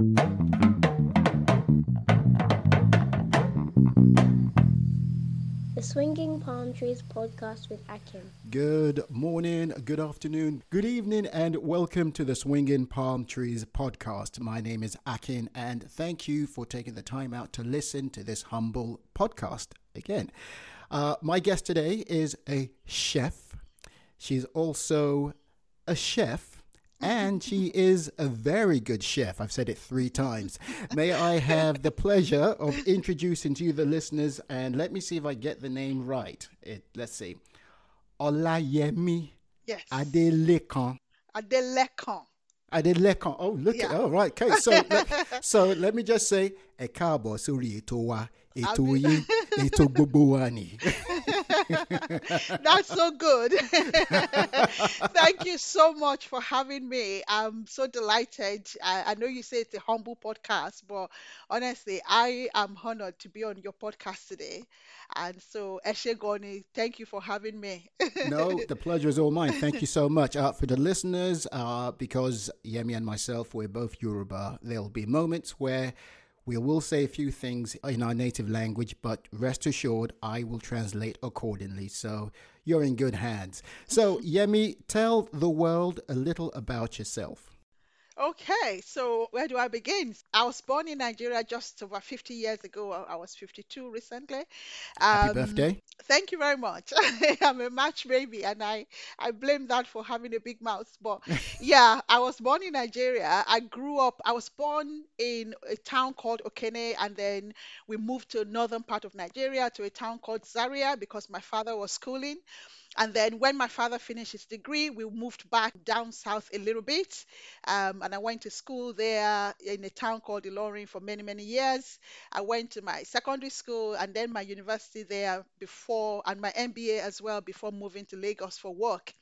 The Swinging Palm Trees podcast with Akin. Good morning, good afternoon, good evening, and welcome to the Swinging Palm Trees podcast. My name is Akin, and thank you for taking the time out to listen to this humble podcast again. Uh, my guest today is a chef. She's also a chef and she is a very good chef. I've said it three times. May I have the pleasure of introducing to you the listeners, and let me see if I get the name right. It, let's see. Olayemi Yes. Adelekan. Adelekan. Adelekan. Oh, look at Yeah. oh right. Okay, so let, so let me just say, ẹ káàbọ̀ sórí ètò wa, ètò yín, ètò gbogbo wa ni. That's so good. Thank you so much for having me. I'm so delighted. I, I know you say it's a humble podcast, but honestly, I am honored to be on your podcast today. And so, Eshe Goni, thank you for having me. no, the pleasure is all mine. Thank you so much. Uh, for the listeners, uh, because Yemi and myself, we're both Yoruba, there'll be moments where we will say a few things in our native language, but rest assured, I will translate accordingly. So you're in good hands. So, Yemi, tell the world a little about yourself. Okay, so where do I begin? I was born in Nigeria just over 50 years ago. I was 52 recently. Happy Um, birthday. Thank you very much. I'm a match baby, and I I blame that for having a big mouth. But yeah, I was born in Nigeria. I grew up. I was born in a town called Okene, and then we moved to northern part of Nigeria to a town called Zaria because my father was schooling. And then when my father finished his degree, we moved back down south a little bit. Um, and I went to school there in a town called Ilorin for many, many years. I went to my secondary school and then my university there before, and my MBA as well before moving to Lagos for work.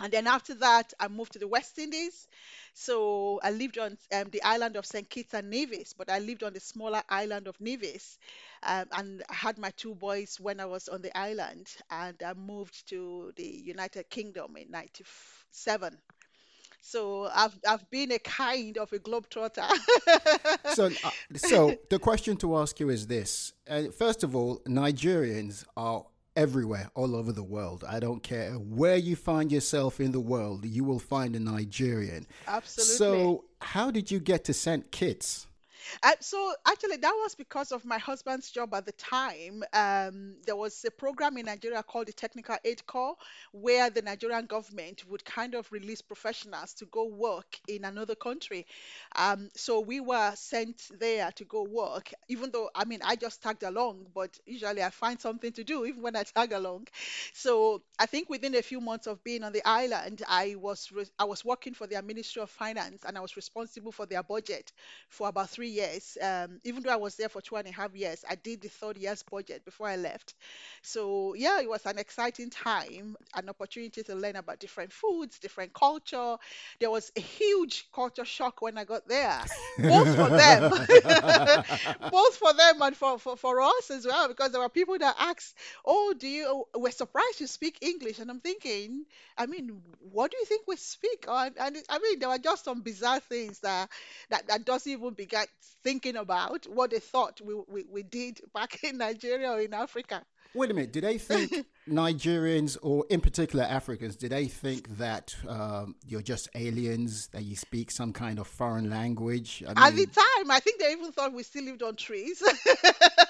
And then after that, I moved to the West Indies. So I lived on um, the island of St. Kitts and Nevis, but I lived on the smaller island of Nevis. Um, and I had my two boys when I was on the island. And I moved to the United Kingdom in 97. So I've, I've been a kind of a globetrotter. So, uh, so the question to ask you is this: uh, First of all, Nigerians are everywhere, all over the world. I don't care where you find yourself in the world, you will find a Nigerian. Absolutely. So, how did you get to St. Kitts? Uh, so actually, that was because of my husband's job at the time. Um, there was a program in Nigeria called the Technical Aid Corps, where the Nigerian government would kind of release professionals to go work in another country. Um, so we were sent there to go work. Even though, I mean, I just tagged along, but usually I find something to do even when I tag along. So I think within a few months of being on the island, I was re- I was working for their Ministry of Finance, and I was responsible for their budget for about three years. Um, even though I was there for two and a half years, I did the third year's budget before I left. So yeah, it was an exciting time, an opportunity to learn about different foods, different culture. There was a huge culture shock when I got there, both for them, both for them and for, for, for us as well, because there were people that asked, "Oh, do you?" We're surprised you speak English, and I'm thinking, I mean, what do you think we speak? And, and I mean, there were just some bizarre things that that, that doesn't even begin thinking about what they thought we, we, we did back in Nigeria or in Africa. Wait a minute. Do they think Nigerians, or in particular Africans, do they think that um, you're just aliens, that you speak some kind of foreign language? I At the time, I think they even thought we still lived on trees.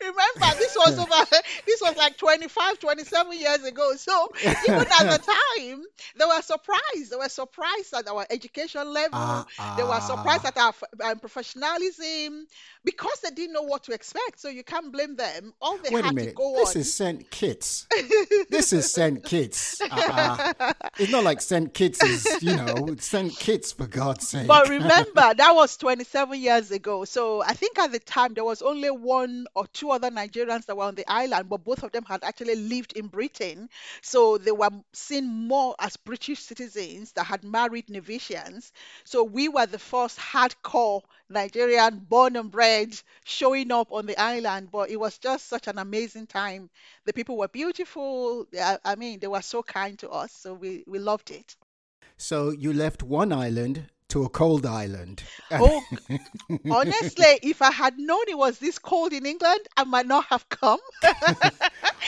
Remember, this was over, this was like 25, 27 years ago. So even at the time, they were surprised. They were surprised at our education level. Ah, they were surprised ah. at our um, professionalism because they didn't know what to expect. So you can't blame them. All they Wait a had minute. to go This on. is St. Kitts. this is St. Kitts. Uh-uh. It's not like St. Kitts is, you know, St. Kitts for God's sake. But remember, that was 27 years ago. So I think at the time there was only one or two other Nigerians that were on the island, but both of them had actually lived in Britain. So they were seen more as British citizens that had married Nevisians. So we were the first hardcore Nigerian born and bred showing up on the island. But it was just such an amazing time. The people were beautiful. I, I mean, they were so kind to us. So we, we loved it. So you left one island to a cold island. Oh, honestly, if I had known it was this cold in England, I might not have come.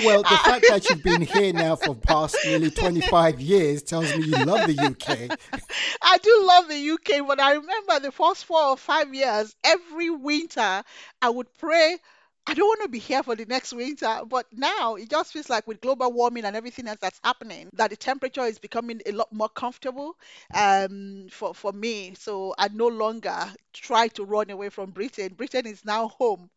well, the fact that you've been here now for past nearly 25 years tells me you love the UK. I do love the UK, but I remember the first four or five years, every winter, I would pray I don't want to be here for the next winter, but now it just feels like with global warming and everything else that's happening, that the temperature is becoming a lot more comfortable um, for for me. So I no longer try to run away from Britain. Britain is now home.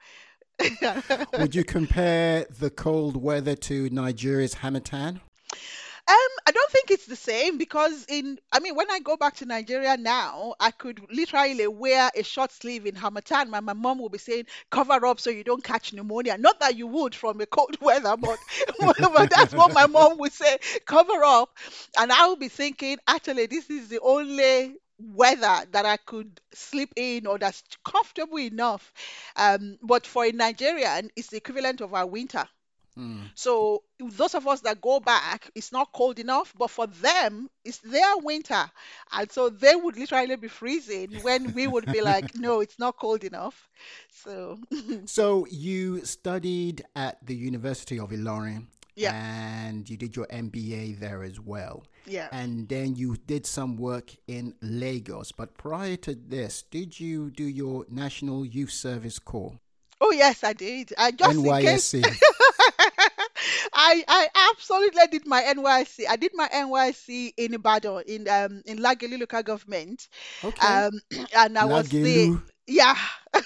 Would you compare the cold weather to Nigeria's Harmattan? Um, I don't think it's the same because in I mean when I go back to Nigeria now, I could literally wear a short sleeve in Harmattan. My, my mom will be saying, cover up so you don't catch pneumonia. Not that you would from a cold weather, but, but that's what my mom would say, cover up. And I will be thinking, actually, this is the only weather that I could sleep in or that's comfortable enough. Um, but for a Nigerian, it's the equivalent of our winter. Mm. So those of us that go back, it's not cold enough, but for them, it's their winter. And so they would literally be freezing when we would be like, no, it's not cold enough. So So you studied at the University of Ilorin. Yeah. And you did your MBA there as well. yeah. And then you did some work in Lagos. But prior to this, did you do your National Youth Service Corps? Oh yes, I did. I just in case NYSC. I I absolutely did my NYSC. I did my NYSC in Ibadan in um in Lagelu local government. Okay. Um and I was the yeah. and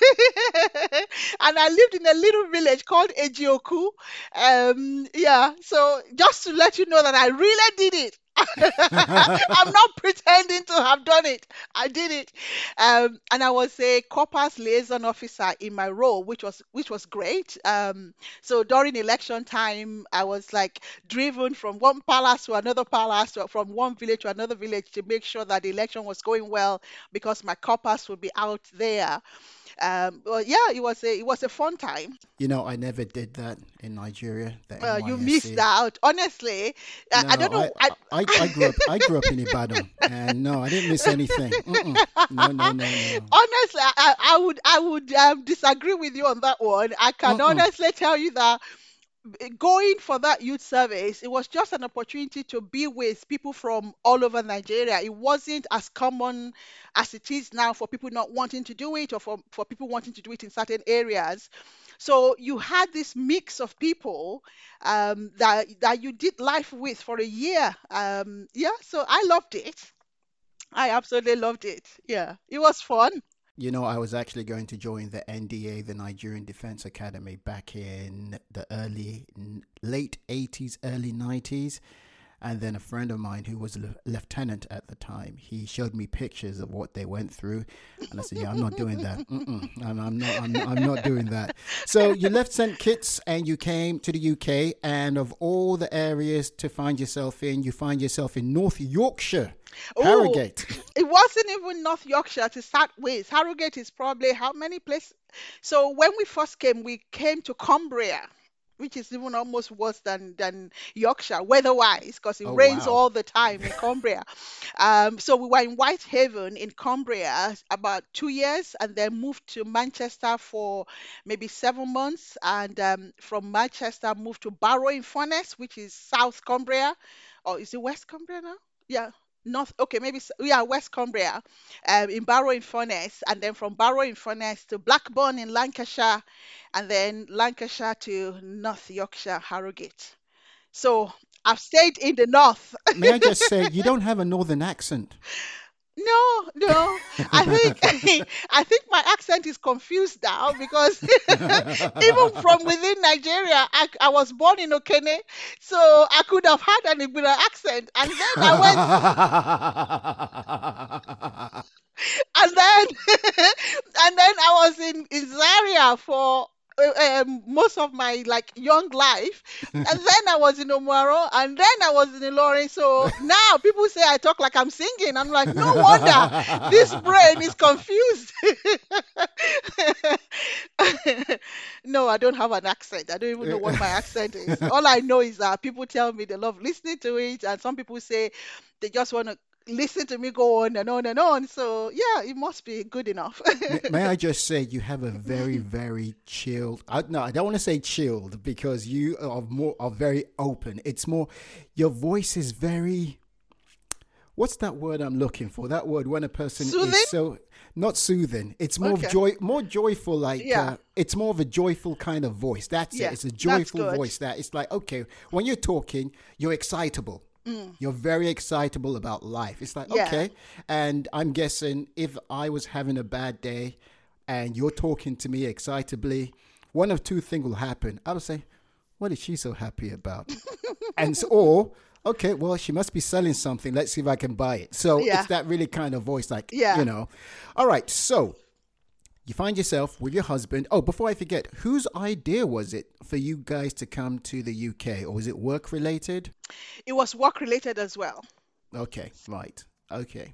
I lived in a little village called Ejioku. Um yeah, so just to let you know that I really did it. I'm not pretending to have done it. I did it, um, and I was a corpus liaison officer in my role, which was which was great. Um, so during election time, I was like driven from one palace to another palace, from one village to another village to make sure that the election was going well because my corpus would be out there. Um, but yeah, it was a it was a fun time. You know, I never did that in Nigeria. Uh, you missed out, honestly. I, I don't know. I, I, I grew up. I grew up in Ibadan, and no, I didn't miss anything. Mm-mm. No, no, no, no. honestly, I, I would I would um, disagree with you on that one. I can Uh-uh. honestly tell you that going for that youth service, it was just an opportunity to be with people from all over Nigeria. It wasn't as common as it is now for people not wanting to do it or for, for people wanting to do it in certain areas. So you had this mix of people um, that that you did life with for a year. Um, yeah, so I loved it. I absolutely loved it. Yeah, it was fun. You know, I was actually going to join the NDA, the Nigerian Defense Academy, back in the early, late 80s, early 90s. And then a friend of mine who was a lieutenant at the time, he showed me pictures of what they went through, and I said, "Yeah, I'm not doing that. I'm, I'm not. I'm, I'm not doing that." So you left St Kitts and you came to the UK, and of all the areas to find yourself in, you find yourself in North Yorkshire, Ooh. Harrogate. It wasn't even North Yorkshire to start with. Harrogate is probably how many places? So when we first came, we came to Cumbria, which is even almost worse than than Yorkshire weather-wise, because it Oh, rains wow. all the time in Cumbria. Um, so we were in Whitehaven in Cumbria about two years, and then moved to Manchester for maybe seven months, and um, from Manchester moved to Barrow in Furness, which is South Cumbria, or is it West Cumbria now? Yeah. North, okay, maybe s- yeah, West Cumbria, um, in Barrow in Furness, and then from Barrow in Furness to Blackburn in Lancashire, and then Lancashire to North Yorkshire, Harrogate. So I've stayed in the north. May I just say, you don't have a northern accent. No, no. I think I think my accent is confused now because even from within Nigeria, I, I was born in Okene, so I could have had an Igbo accent, and then I went and then and then I was in in Zaria for um, most of my like young life, and then I was in Omaro, and then I was in Ilorin. So now people say I talk like I'm singing. I'm like, no wonder this brain is confused. no, I don't have an accent. I don't even know what my accent is. All I know is that people tell me they love listening to it, and some people say they just want to listen to me go on and on and on. So yeah, it must be good enough. may, may I just say you have a very very chilled. I, no, I don't want to say chilled because you are more are very open. It's more your voice is very. What's that word I'm looking for? That word when a person Soothing? is so not soothing. It's more Okay. joy, more joyful. Like Yeah. uh, it's more of a joyful kind of voice. That's Yeah, it. It's a joyful voice. That it's like okay, when you're talking, you're excitable. You're very excitable about life. It's like Mm. Yeah. okay, and I'm guessing if I was having a bad day, and you're talking to me excitably, one of two things will happen. I would say, "What is she so happy about?" and so, or okay, well, she must be selling something. Let's see if I can buy it. So Yeah. it's that really kind of voice, like Yeah. you know. All right, so you find yourself with your husband. Oh, before I forget, whose idea was it for you guys to come to the UK, or was it work related? It was work related as well. Okay, right. Okay.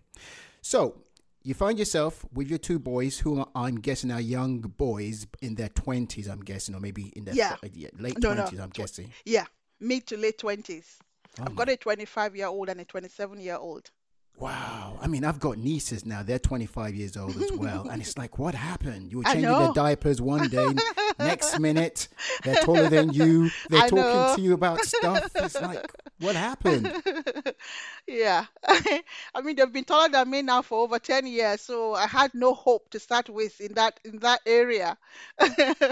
So you find yourself with your two boys, who are, I'm guessing are young boys in their 20s, I'm guessing, or maybe in their Yeah. th- late No, no, 20s, I'm guessing. Yeah, mid to late twenties. Oh I've got a 25 year old and a 27 year old. Wow. I mean, I've got nieces now. They're 25 years old as well. and it's like, what happened? You were changing their diapers one day, next minute, they're taller than you. They're I talking know. to you about stuff. It's like, what happened? Yeah, I mean they've been taller than me now for over 10 years, so I had no hope to start with in that in that area.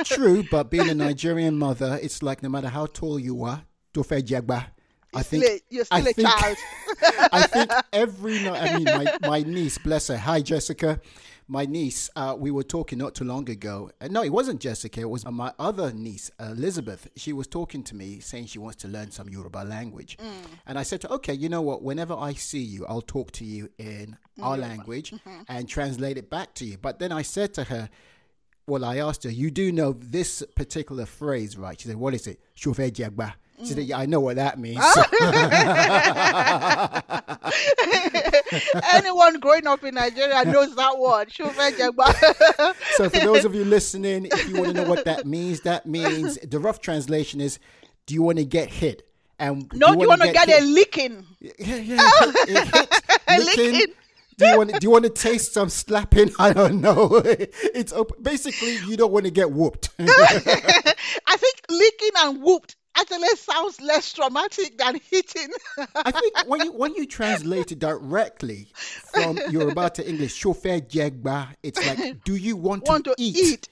True, but being a Nigerian mother, it's like no matter how tall you are, Jagba. I think Still a- you're I still a think- child. I think every night. I mean, my, my niece, bless her. Hi, Jessica. My niece. Uh, we were talking not too long ago. Uh, no, it wasn't Jessica. It was my other niece, Elizabeth. She was talking to me, saying she wants to learn some Yoruba language. And I said to her, okay, you know what? Whenever I see you, I'll talk to you in our language and translate it back to you. But then I said to her, well, I asked her, you do know this particular phrase, right? She said, what is it? Shofe jagba. She said, yeah, I know what that means. Oh. Anyone growing up in Nigeria knows that word. So, for those of you listening, if you want to know what that means, that means the rough translation is, "Do you want to get hit?" And No, do you want to get hit? a licking? Yeah, yeah. Oh. hit, hit, licking. Licking. Do you want? Do you want to taste some slapping? I don't know. It's op- basically you don't want to get whooped. I think licking and whooped actually sounds less traumatic than hitting. I think when you when you translate it directly from Yoruba to English, chauffeur jegba, it's like, do you want to, Want to eat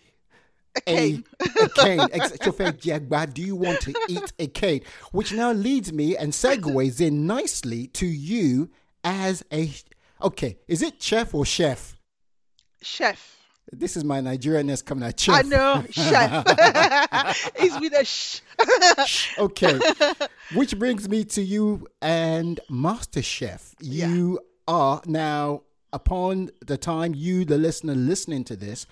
a a, cane. a cane. Ex- chauffeur jegba, do you want to eat a cane? Which now leads me and segues in nicely to you as a okay. Is it chef or chef? Chef. This is my Nigerianness coming out. I know, chef. it's with a sh. Okay. Which brings me to you and MasterChef. Yeah. You are now, upon the time you, the listener, listening to this,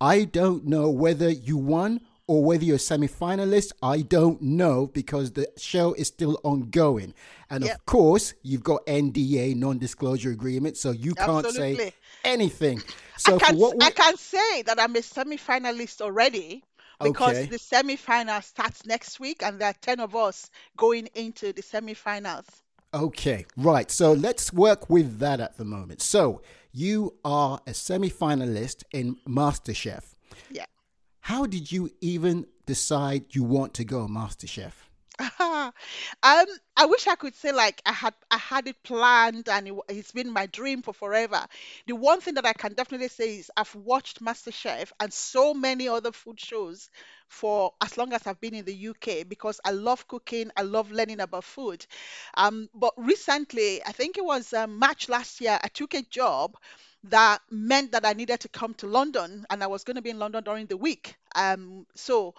I don't know whether you won or whether you're a semi finalist. I don't know because the show is still ongoing. And of course, you've got NDA, non disclosure agreement, so you can't say anything. So, I can, what we, I can say that I'm a semi-finalist already because Okay. the semi-final starts next week, and there are ten of us going into the semi-finals. Okay, right. So let's work with that at the moment. So you are a semi finalist in MasterChef. Yeah. How did you even decide you want to go MasterChef? um, I wish I could say like I had I had it planned and it, it's been my dream for forever. The one thing that I can definitely say is I've watched MasterChef and so many other food shows for as long as I've been in the UK because I love cooking, I love learning about food. Um, but recently, I think it was um, March last year, I took a job that meant that I needed to come to London and I was going to be in London during the week. Um, so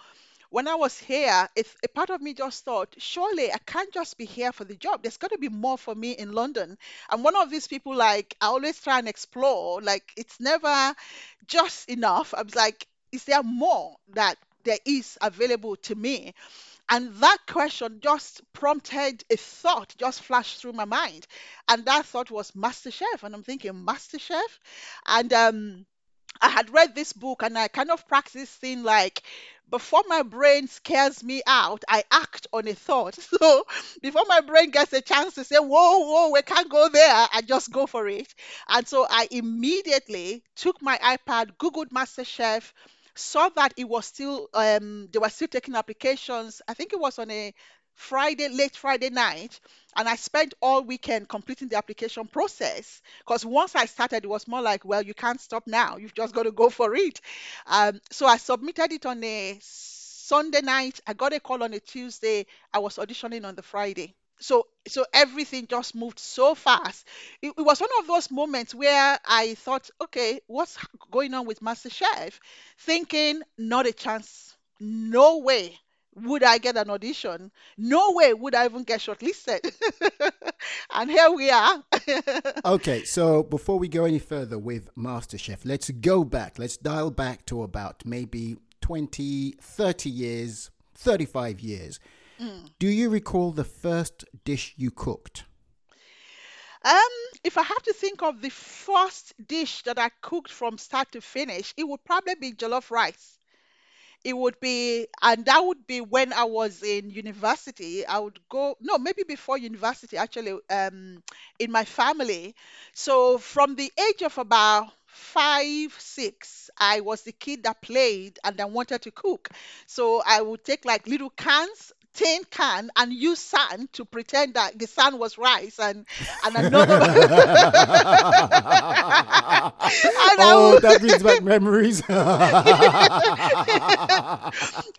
when I was here, a part of me just thought, surely I can't just be here for the job. There's got to be more for me in London. I'm one of these people like I always try and explore. Like it's never just enough. I was like, is there more that there is available to me? And that question just prompted a thought, just flashed through my mind. And that thought was MasterChef. And I'm thinking, MasterChef? And um, I had read this book and I kind of practiced thing like before my brain scares me out, I act on a thought. So before my brain gets a chance to say, whoa, whoa, we can't go there, I just go for it. And so I immediately took my iPad, Googled MasterChef, saw that it was still um they were still taking applications. I think it was on a Friday, late Friday night, and I spent all weekend completing the application process. Because once I started, it was more like, well, you can't stop now. You've just got to go for it. Um, so I submitted it on a Sunday night. I got a call on a Tuesday. I was auditioning on the Friday. So, so everything just moved so fast. It, it was one of those moments where I thought, okay, what's going on with MasterChef? Thinking, not a chance. No way would I get an audition. No way would I even get shortlisted. and here we are. Okay, so before we go any further with MasterChef, let's go back. Let's dial back to about maybe 20, 30 years, 35 years. Do you recall the first dish you cooked? Um, if I have to think of the first dish that I cooked from start to finish, it would probably be jollof rice. It would be, and that would be when I was in university. I would go, no, maybe before university, actually, um, in my family. So from the age of about five, six, I was the kid that played and i wanted to cook. So I would take like little cans, tin can, and use sand to pretend that the sand was rice, and and another, and oh, would that brings back memories.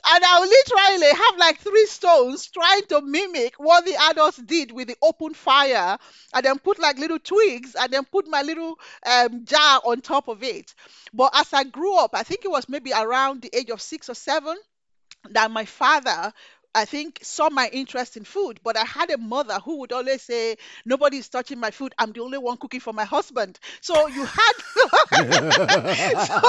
And I'll literally have like three stones trying to mimic what the adults did with the open fire, and then put like little twigs, and then put my little um, jar on top of it. But as I grew up, I think it was maybe around the age of six or seven, that my father I think saw my interest in food, but I had a mother who would always say, "Nobody is touching my food. I'm the only one cooking for my husband." So you had, so,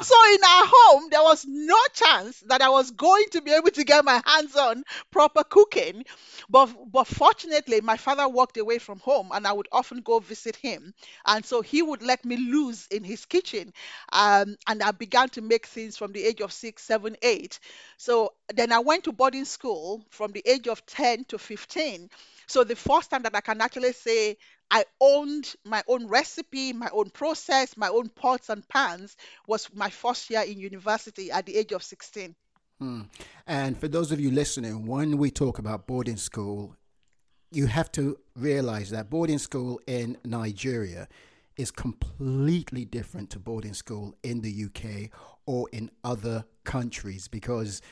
so in our home there was no chance that I was going to be able to get my hands on proper cooking. But but fortunately, my father walked away from home, and I would often go visit him, and so he would let me loose in his kitchen, um, and I began to make things from the age of six, seven, eight so then I went to boarding school from the age of 10 to 15. So the first time that I can actually say I owned my own recipe, my own process, my own pots and pans was my first year in university at the age of 16. Hmm. and for those of you listening, when we talk about boarding school, you have to realize that boarding school in Nigeria is completely different to boarding school in the UK or in other countries because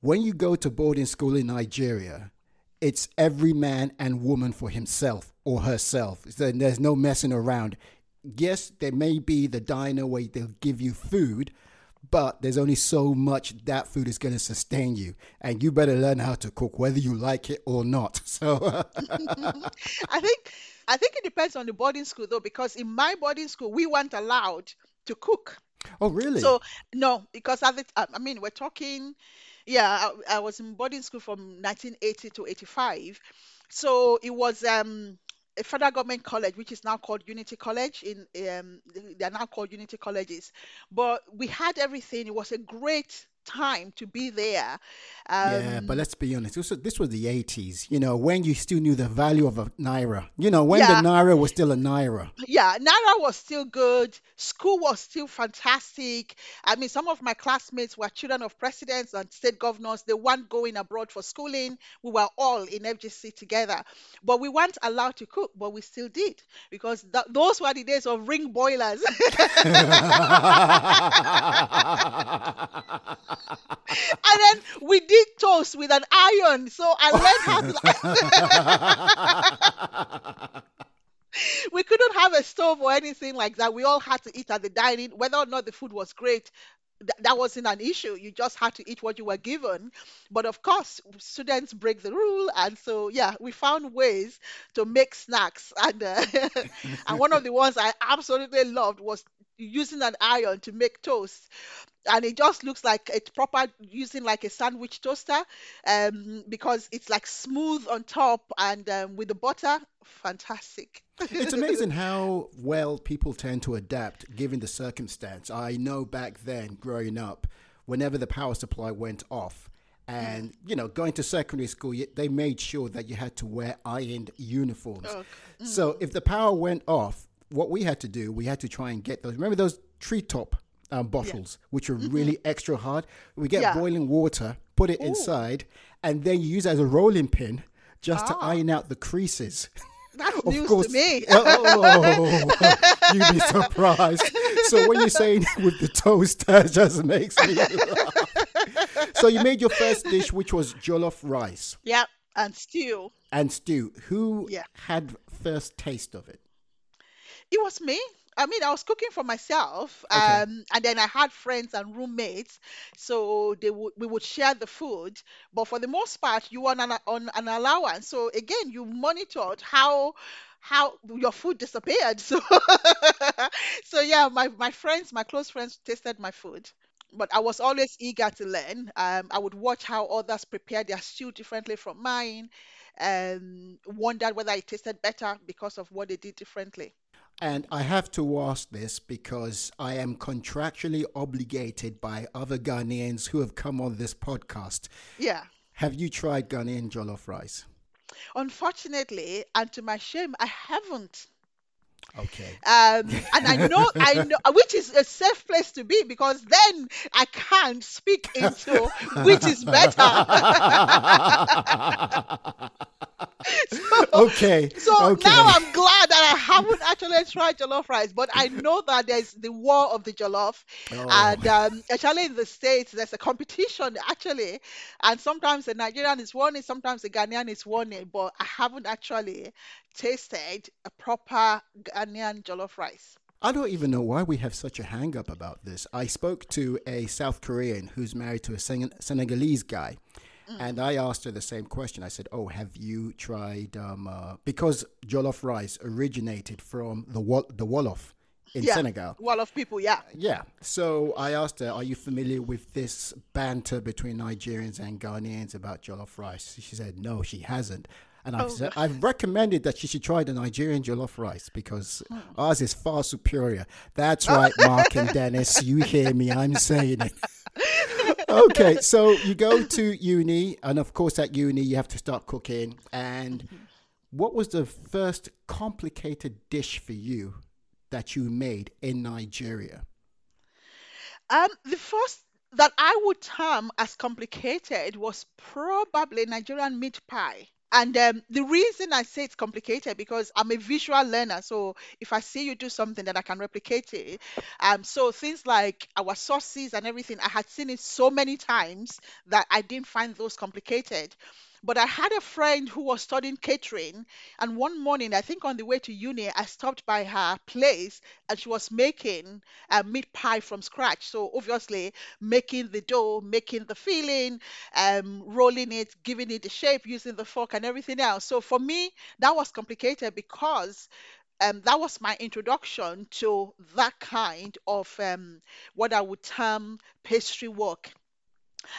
when you go to boarding school in Nigeria, it's every man and woman for himself or herself. There's no messing around. Yes, there may be the diner where they'll give you food, but there's only so much that food is going to sustain you. And you better learn how to cook, whether you like it or not. So, I think I think it depends on the boarding school though, because in my boarding school we weren't allowed to cook. oh, really? So no, because at the, I mean we're talking, yeah, I, I was in boarding school from 1980 to 85. So it was um a federal government college, which is now called Unity College. In um, they are now called Unity colleges, but we had everything. It was a great time to be there. Yeah, but Um, let's be honest. This was, this was the 80s, you know, when you still knew the value of a naira. You know, when the naira was still a naira. yeah, Naira was still good. School was still fantastic. I mean, some of my classmates were children of presidents and state governors. They weren't going abroad for schooling. We were all in FGC together. But we weren't allowed to cook, but we still did because th- those were the days of ring boilers. and then we did toast with an iron. So I learned how to. we couldn't have a stove or anything like that. We all had to eat at the dining, whether or not the food was great. th- That wasn't an issue. You just had to eat what you were given. But of course, students break the rule, and so yeah, we found ways to make snacks. And uh, and one of the ones I absolutely loved was using an iron to make toast and it just looks like it's proper using like a sandwich toaster um because it's like smooth on top and um, with the butter fantastic it's amazing how well people tend to adapt given the circumstance i know back then growing up whenever the power supply went off and you know going to secondary school they made sure that you had to wear ironed uniforms oh. mm. so if the power went off what we had to do we had to try and get those remember those treetop um, bottles, yeah. which are mm-hmm. really extra hard. We get yeah. boiling water, put it Ooh. inside, and then you use it as a rolling pin just to ah. iron out the creases. That's of news course, to me. oh, you'd be surprised. So when you're saying with the toast, that just makes me laugh. So you made your first dish, which was jollof rice. Yep, and stew. And stew. Who yeah. had first taste of it? It was me. I mean, I was cooking for myself, okay. um, and then I had friends and roommates, so they would we would share the food. But for the most part, you were on an, on an allowance. So again, you monitored how how your food disappeared. So so yeah, my my friends, my close friends, tasted my food. But I was always eager to learn. Um, I would watch how others prepared their stew differently from mine, and wondered whether it tasted better because of what they did differently. And I have to ask this because I am contractually obligated by other Ghanaians who have come on this podcast. Yeah. Have you tried Ghanaian jollof rice? Unfortunately, and to my shame, I haven't. Okay. Um, and I know, I know, which is a safe place to be because then I can't speak into which is better. so, okay. So okay. now I'm glad that I haven't actually tried jollof rice, but I know that there's the war of the jollof, oh. and um, actually in the states there's a competition actually, and sometimes the Nigerian is winning, sometimes the Ghanaian is winning, but I haven't actually tasted a proper Ghanaian jollof rice. I don't even know why we have such a hang up about this. I spoke to a South Korean who's married to a Senegalese guy. Mm. And I asked her the same question. I said, "Oh, have you tried?" Um, uh, because jollof rice originated from the Wol- the Wolof in yeah, Senegal. Wolof people, yeah. Yeah. So I asked her, "Are you familiar with this banter between Nigerians and Ghanaians about jollof rice?" She said, "No, she hasn't." And I've, oh. said, I've recommended that she should try the Nigerian jollof rice because oh. ours is far superior. That's right, Mark and Dennis. You hear me? I'm saying it. okay, so you go to uni, and of course, at uni, you have to start cooking. And mm-hmm. what was the first complicated dish for you that you made in Nigeria? Um, the first that I would term as complicated was probably Nigerian meat pie. And um, the reason I say it's complicated because I'm a visual learner. So if I see you do something, then I can replicate it. Um, so things like our sauces and everything, I had seen it so many times that I didn't find those complicated. But I had a friend who was studying catering, and one morning, I think on the way to uni, I stopped by her place and she was making a meat pie from scratch. So, obviously, making the dough, making the filling, um, rolling it, giving it the shape, using the fork, and everything else. So, for me, that was complicated because um, that was my introduction to that kind of um, what I would term pastry work.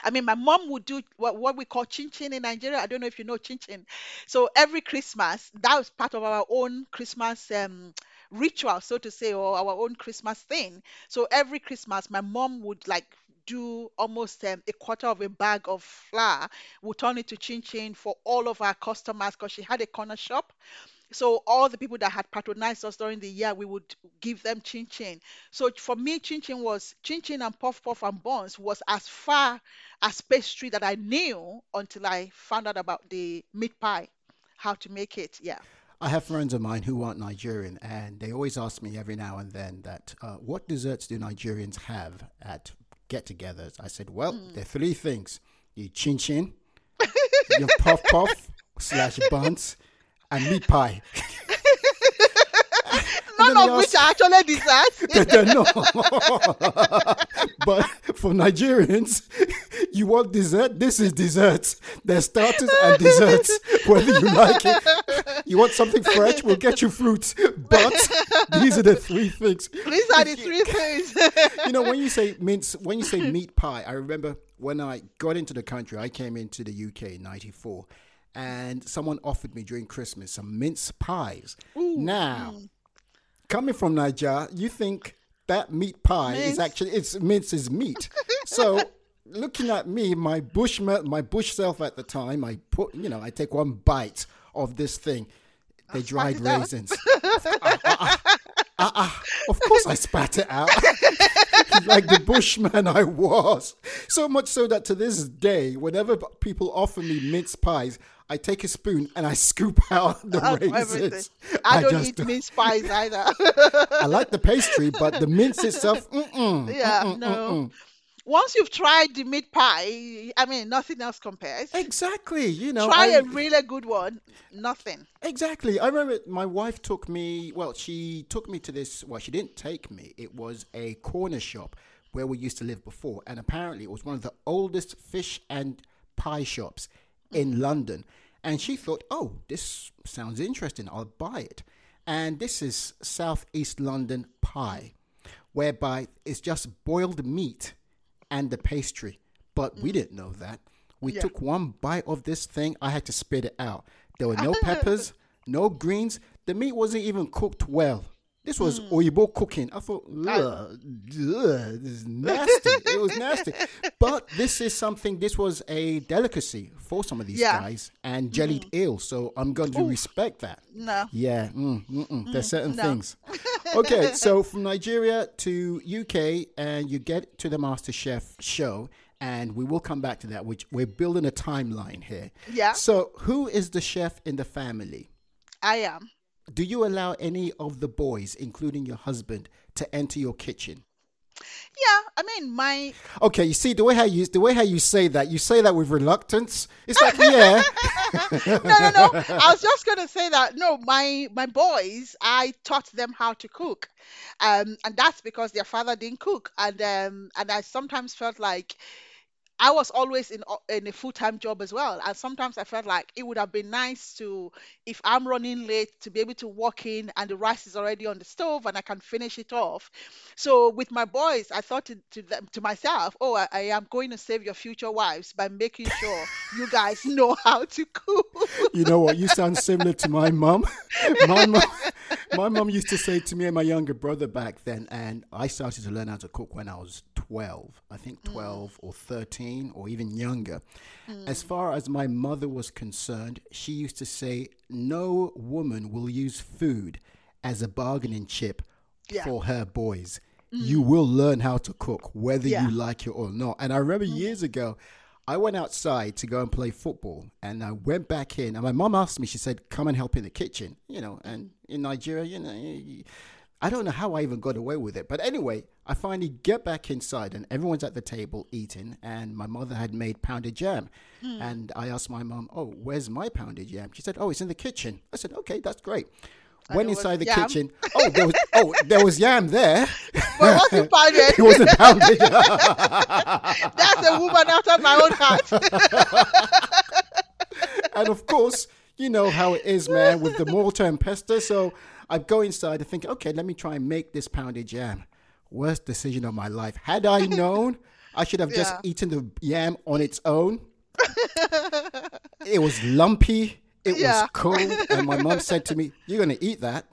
I mean, my mom would do what, what we call chin chin in Nigeria. I don't know if you know chin chin. So every Christmas, that was part of our own Christmas um, ritual, so to say, or our own Christmas thing. So every Christmas, my mom would like do almost um, a quarter of a bag of flour. We'll turn it to chin chin for all of our customers because she had a corner shop. So all the people that had patronized us during the year, we would give them chin chin. So for me, chin chin was chin chin and puff puff and buns was as far as pastry that I knew until I found out about the meat pie, how to make it. Yeah. I have friends of mine who aren't Nigerian, and they always ask me every now and then that uh, what desserts do Nigerians have at get-togethers? I said, well, mm. there are three things: your chin chin, your puff puff slash buns, and meat pie. None of which are actually desserts. no. but for Nigerians, you want dessert? This is dessert. There's starters and desserts, whether you like it. You want something fresh? We'll get you fruits. But these are the three things. These are the three things. you know, when you say mince, when you say meat pie, I remember when I got into the country, I came into the UK in 94, and someone offered me during Christmas some mince pies. now, mm. coming from Nigeria, you think that meat pie Mince. is actually, it's mince is meat. so, looking at me, my bush, my bush self at the time, I put, you know, I take one bite of this thing. They dried it out. raisins. Uh-uh. Of course, I spat it out like the bushman I was. So much so that to this day, whenever people offer me mince pies, I take a spoon and I scoop out the raisins. I don't just eat mince pies either. I like the pastry, but the mince itself, mm-mm, yeah, mm-mm, no. mm-mm. Once you've tried the meat pie, I mean, nothing else compares. Exactly. You know, Try I- a really good one. Nothing. Exactly. I remember my wife took me, well, she took me to this, well, she didn't take me. It was a corner shop where we used to live before. And apparently it was one of the oldest fish and pie shops in mm. London. And she thought, oh, this sounds interesting. I'll buy it. And this is Southeast London pie, whereby it's just boiled meat and the pastry. But we mm. didn't know that. We Yeah. took one bite of this thing. I had to spit it out. There were no peppers, no greens. The meat wasn't even cooked well. This was hmm. Oyibo cooking. I thought, ugh, this is nasty. it was nasty. But this is something, this was a delicacy for some of these Yeah. guys and mm-hmm. jellied eel. So I'm going to respect that. No. Yeah, mm, mm-mm. there's mm-hmm. certain no. things. Okay, so from Nigeria to UK, and you get to the MasterChef show, and we will come back to that. Which we're building a timeline here. Yeah. So, who is the chef in the family? I am. Do you allow any of the boys, including your husband, to enter your kitchen? Yeah, I mean, my Okay, you see the way how you the way how you say that. You say that with reluctance. It's like, yeah, no, no, no. I was just gonna say that. No, my my boys, I taught them how to cook, um, and that's because their father didn't cook, and um, and I sometimes felt like I was always in in a full time job as well, and sometimes I felt like it would have been nice to, if I'm running late, to be able to walk in and the rice is already on the stove and I can finish it off. So with my boys, I thought to to, them, to myself, oh, I, I am going to save your future wives by making sure you guys know how to cook. you know what? You sound similar to my mum. my mum, my mum used to say to me and my younger brother back then, and I started to learn how to cook when I was twelve. I think mm. twelve or thirteen or even younger. Mm. As far as my mother was concerned, she used to say, "No woman will use food as a bargaining chip Yeah. for her boys." You mm. will learn how to cook, whether Yeah. you like it or not. And I remember years ago, I went outside to go and play football, and I went back in. And my mom asked me, she said, "Come and help in the kitchen," you know. And in Nigeria, you know, I don't know how I even got away with it, but anyway, I finally get back inside, and everyone's at the table eating. And my mother had made pounded yam, hmm. and I asked my mom, "Oh, where's my pounded yam?" She said, "Oh, it's in the kitchen." I said, "Okay, that's great." Went inside the yam. kitchen. Oh, there was oh there was yam there. But it pounded? it wasn't pounded. That's a woman after my own heart. and of course, you know how it is, man, with the mortar and pesto. So I go inside and think, okay, let me try and make this pounded yam. Worst decision of my life. Had I known, I should have just Yeah. eaten the yam on its own. it was lumpy. It Yeah. was cold. And my mom said to me, You're going to eat that?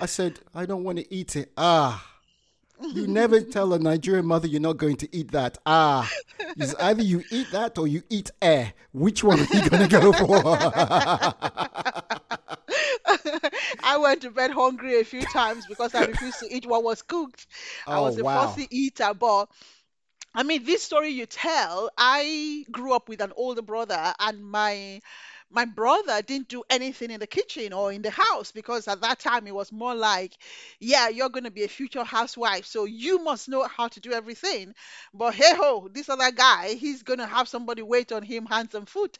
I said, I don't want to eat it. Ah. You never tell a Nigerian mother you're not going to eat that. Ah, it's either you eat that or you eat air. Which one are you going to go for? I went to bed hungry a few times because I refused to eat what was cooked. I Oh, was a wow. fussy eater, but I mean, this story you tell, I grew up with an older brother, and my my brother didn't do anything in the kitchen or in the house because at that time it was more like, yeah, you're going to be a future housewife, so you must know how to do everything. But hey ho, this other guy, he's going to have somebody wait on him hands and foot.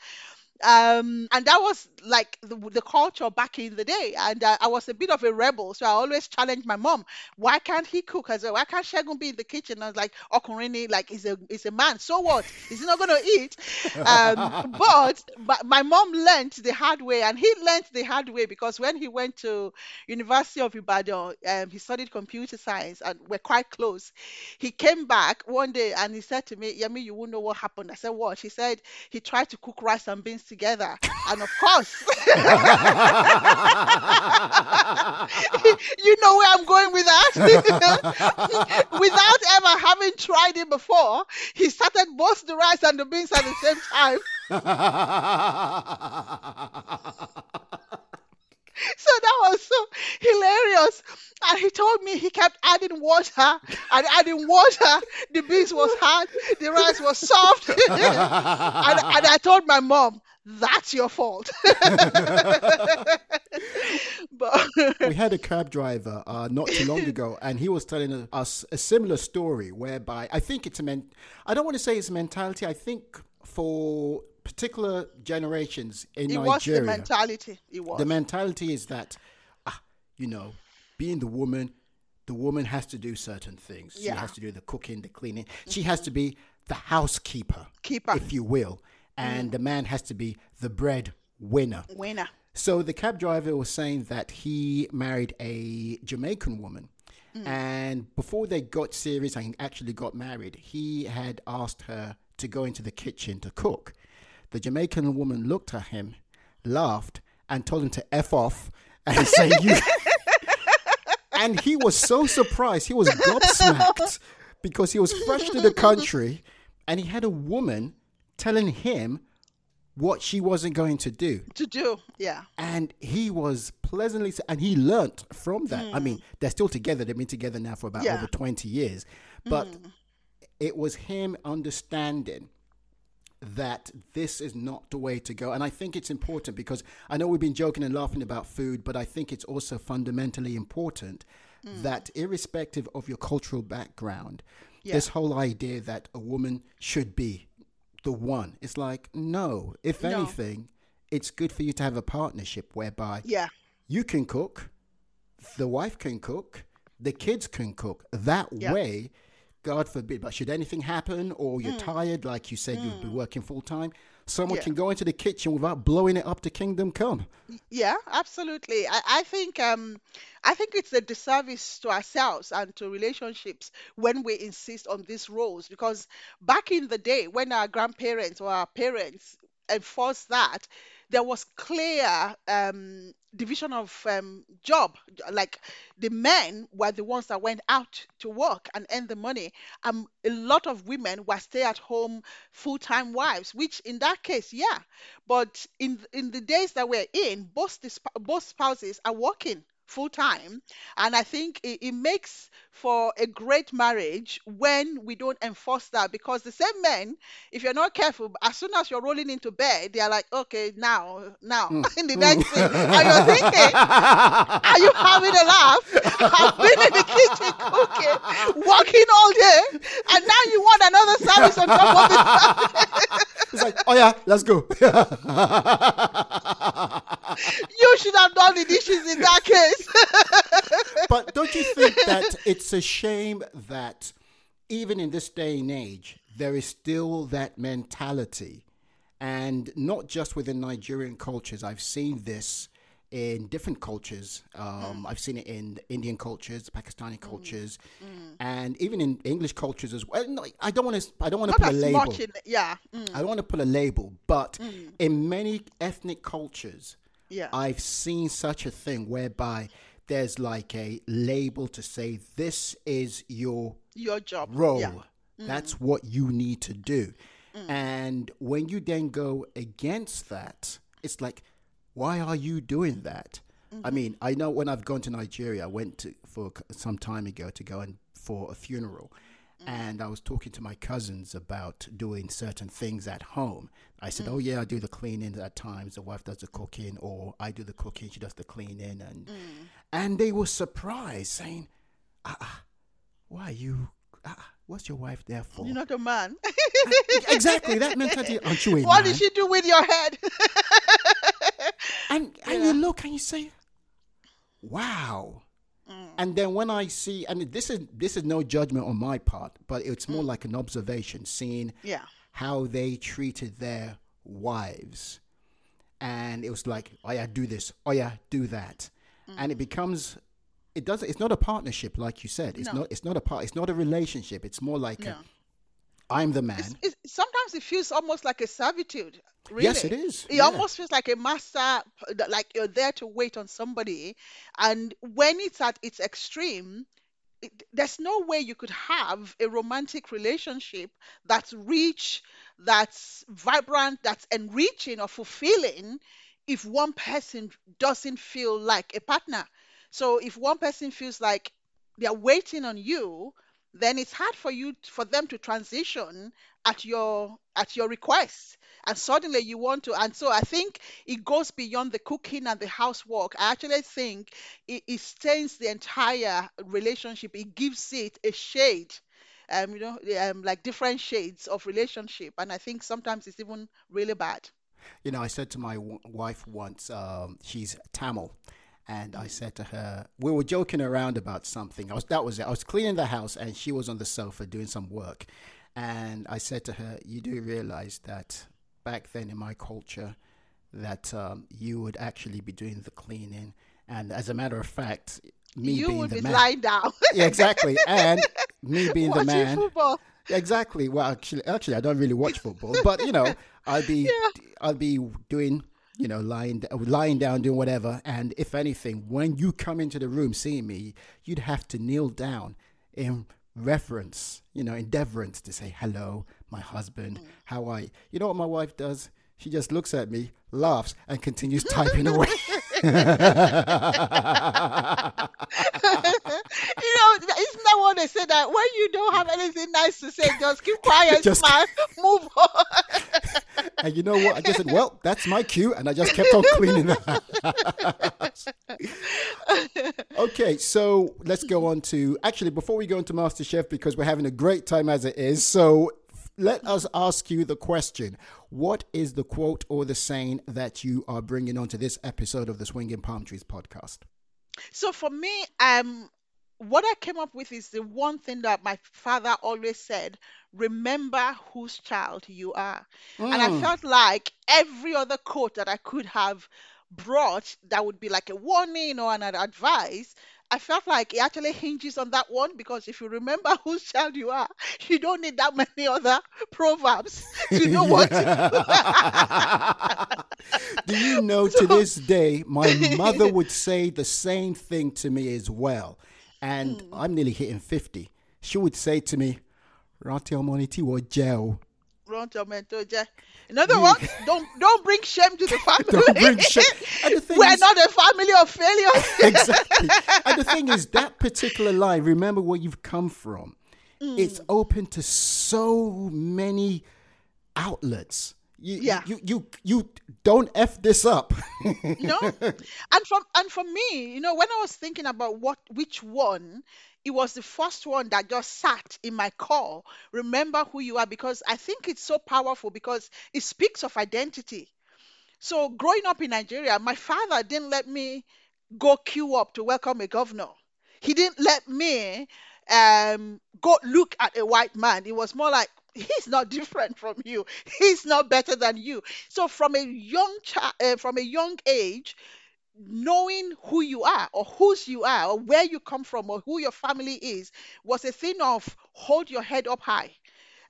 Um, and that was like the, the culture back in the day. And uh, I was a bit of a rebel, so I always challenged my mom. Why can't he cook? I said, why can't Shagun be in the kitchen? I was like, Okurini, like he's a he's a man. So what? Is he not gonna eat? Um, but but my mom learned the hard way, and he learned the hard way because when he went to University of Ibadan, um, he studied computer science, and we're quite close. He came back one day and he said to me, Yemi, you won't know what happened. I said, what? He said he tried to cook rice and beans together. And of course, you know where I'm going with that. Without ever having tried it before, he started both the rice and the beans at the same time. So that was so hilarious. And he told me he kept adding water and adding water. The beans was hard, the rice was soft. and, and I told my mom, that's your fault. but we had a cab driver uh, not too long ago, and he was telling us a similar story whereby I think it's a men. I don't want to say it's mentality. I think for particular generations in it Nigeria, was the mentality. It was. the mentality is that, ah, you know, being the woman, the woman has to do certain things. She Yeah. Mm-hmm. has to do the cooking, the cleaning. She has to be the housekeeper, Keeper. if you will, Mm. and the man has to be the bread winner. Winner. So the cab driver was saying that he married a Jamaican woman. And before they got serious and actually got married, he had asked her to go into the kitchen to cook. The Jamaican woman looked at him, laughed, and told him to F off and say, You. and he was so surprised. He was gobsmacked because he was fresh to the country and he had a woman telling him what she wasn't going to do To do. Yeah. and he was pleasantly and he learnt from that i mean they're still together they've been together now for about. Yeah. over 20 years but mm. it was him understanding that this is not the way to go and i think it's important because i know we've been joking and laughing about food but i think it's also fundamentally important Hmm. that irrespective of your cultural background this whole idea that a woman should be the one it's like no if No. anything it's good for you to have a partnership whereby Yeah. you can cook, the wife can cook, the kids can cook. That Yeah. way, God forbid, but should anything happen or Mm. you're tired, like you said, you'll be working full time, someone Yeah. can go into the kitchen without blowing it up to kingdom come. Yeah, absolutely. I, I think um I think it's a disservice to ourselves and to relationships when we insist on these roles because back in the day when our grandparents or our parents enforced that, there was clear um division of um job. Like the men were the ones that went out to work and earn the money. Um a lot of women were stay at home full-time wives, which in that case, yeah. But in in the days that we're in, both the sp- both spouses are working full time, and I think it, it makes for a great marriage when we don't enforce that because the same men, if you're not careful, as soon as you're rolling into bed, they're like, okay, now, now, hmm, in the hmm. next thing, and you're thinking, are you having a laugh? I've been in the kitchen cooking, working all day, and now you want another service on top of it. It's like, oh yeah, let's go. You should have done the dishes in that case. but don't you think that it's a shame that even in this day and age, there is still that mentality, and not just within Nigerian cultures. I've seen this in different cultures. Um, I've seen it in Indian cultures, Pakistani cultures, and even in English cultures as well. I don't want to. I don't want to put a label. in, yeah, mm, I don't want to put a label, but in many ethnic cultures, yeah, I've seen such a thing whereby there's like a label to say this is your your job. role. Yeah, That's what you need to do. Mm. And when you then go against that, it's like, why are you doing that? I mm-hmm. mean, I know when I've gone to Nigeria, I went to, for some time ago to go and for a funeral. And I was talking to my cousins about doing certain things at home. I said, "Oh yeah, I do the cleaning at times. The wife does the cooking, or I do the cooking, she does the cleaning." And and they were surprised, saying, "Ah, ah, why you ah, what's your wife there for? You're not a man. exactly that mentality. Aren't you a what man? did she do with your head? and and Yeah. you look and you say, "Wow." Mm. And then when I see, and this is this is no judgment on my part, but it's Mm. more like an observation, seeing yeah. how they treated their wives, and it was like, "Oh yeah, do this. Oh yeah, do that," Mm. and it becomes. It does. It's not a partnership, like you said. It's No. not. It's not a part. It's not a relationship. It's more like No. a, I'm the man. It's, sometimes it feels almost like a servitude. Really. Yes, it is. It Yeah. almost feels like a master, like you're there to wait on somebody. And when it's at its extreme, it, there's no way you could have a romantic relationship that's rich, that's vibrant, that's enriching or fulfilling if one person doesn't feel like a partner. So if one person feels like they're waiting on you, then it's hard for you for them to transition at your at your request. And suddenly you want to and so i think it goes beyond the cooking and the housework. I actually think it, it stains the entire relationship. It gives it a shade um you know um, like different shades of relationship. And i think sometimes it's even really bad. You know, I said to my w- wife once, um, she's Tamil, and I said to her, we were joking around about something. I was that was it. I was cleaning the house, and she was on the sofa doing some work, and I said to her, "You do realize that back then in my culture, that um, you would actually be doing the cleaning, and as a matter of fact, me you being would the be man, lying down yeah, exactly, and me being the man." football Exactly. Well, actually, actually, I don't really watch football, but you know, I'll be, I'll be doing, you know, lying, lying down, doing whatever. And if anything, when you come into the room seeing me, you'd have to kneel down in reference, you know, in deference to say hello, my husband, mm. how are you? You know what my wife does? She just looks at me, laughs, and continues typing away. you know, isn't that what they say that when you don't have anything nice to say, just keep quiet, Just- smile, move on. And you know what? I just said, well, that's my cue. And I just kept on cleaning the house. okay, so let's go on to actually, before we go into MasterChef, because we're having a great time as it is. So let us ask you the question What is the quote or the saying that you are bringing onto this episode of the Swinging Palm Trees podcast? So for me, um, what I came up with is the one thing that my father always said: remember whose child you are. And I Mm. felt like every other quote that I could have brought that would be like a warning or an advice. I felt like it actually hinges on that one because if you remember whose child you are, you don't need that many other proverbs to know what to Do you know to this day, my mother would say the same thing to me as well. And Hmm. I'm nearly hitting 50. She would say to me, Rati omoniti wo gel. Run tomato je. In other words, don't don't bring shame to the family. Don't bring shame. And the thing We're is- not a family of failures. exactly. And the thing is, that particular line, remember where you've come from. It's Mm. open to so many outlets. You, Yeah. you, you, you don't F this up. you know and from and for me you know when i was thinking about what which one it was the first one that just sat in my core. Remember who you are because i think it's so powerful because it speaks of identity. So growing up in nigeria my father didn't let me go queue up to welcome a governor. He didn't let me um go look at a white man. It was more like he's not different from you. He's not better than you. So from a young child uh, from a young age knowing who you are or whose you are or where you come from or who your family is was a thing of hold your head up high.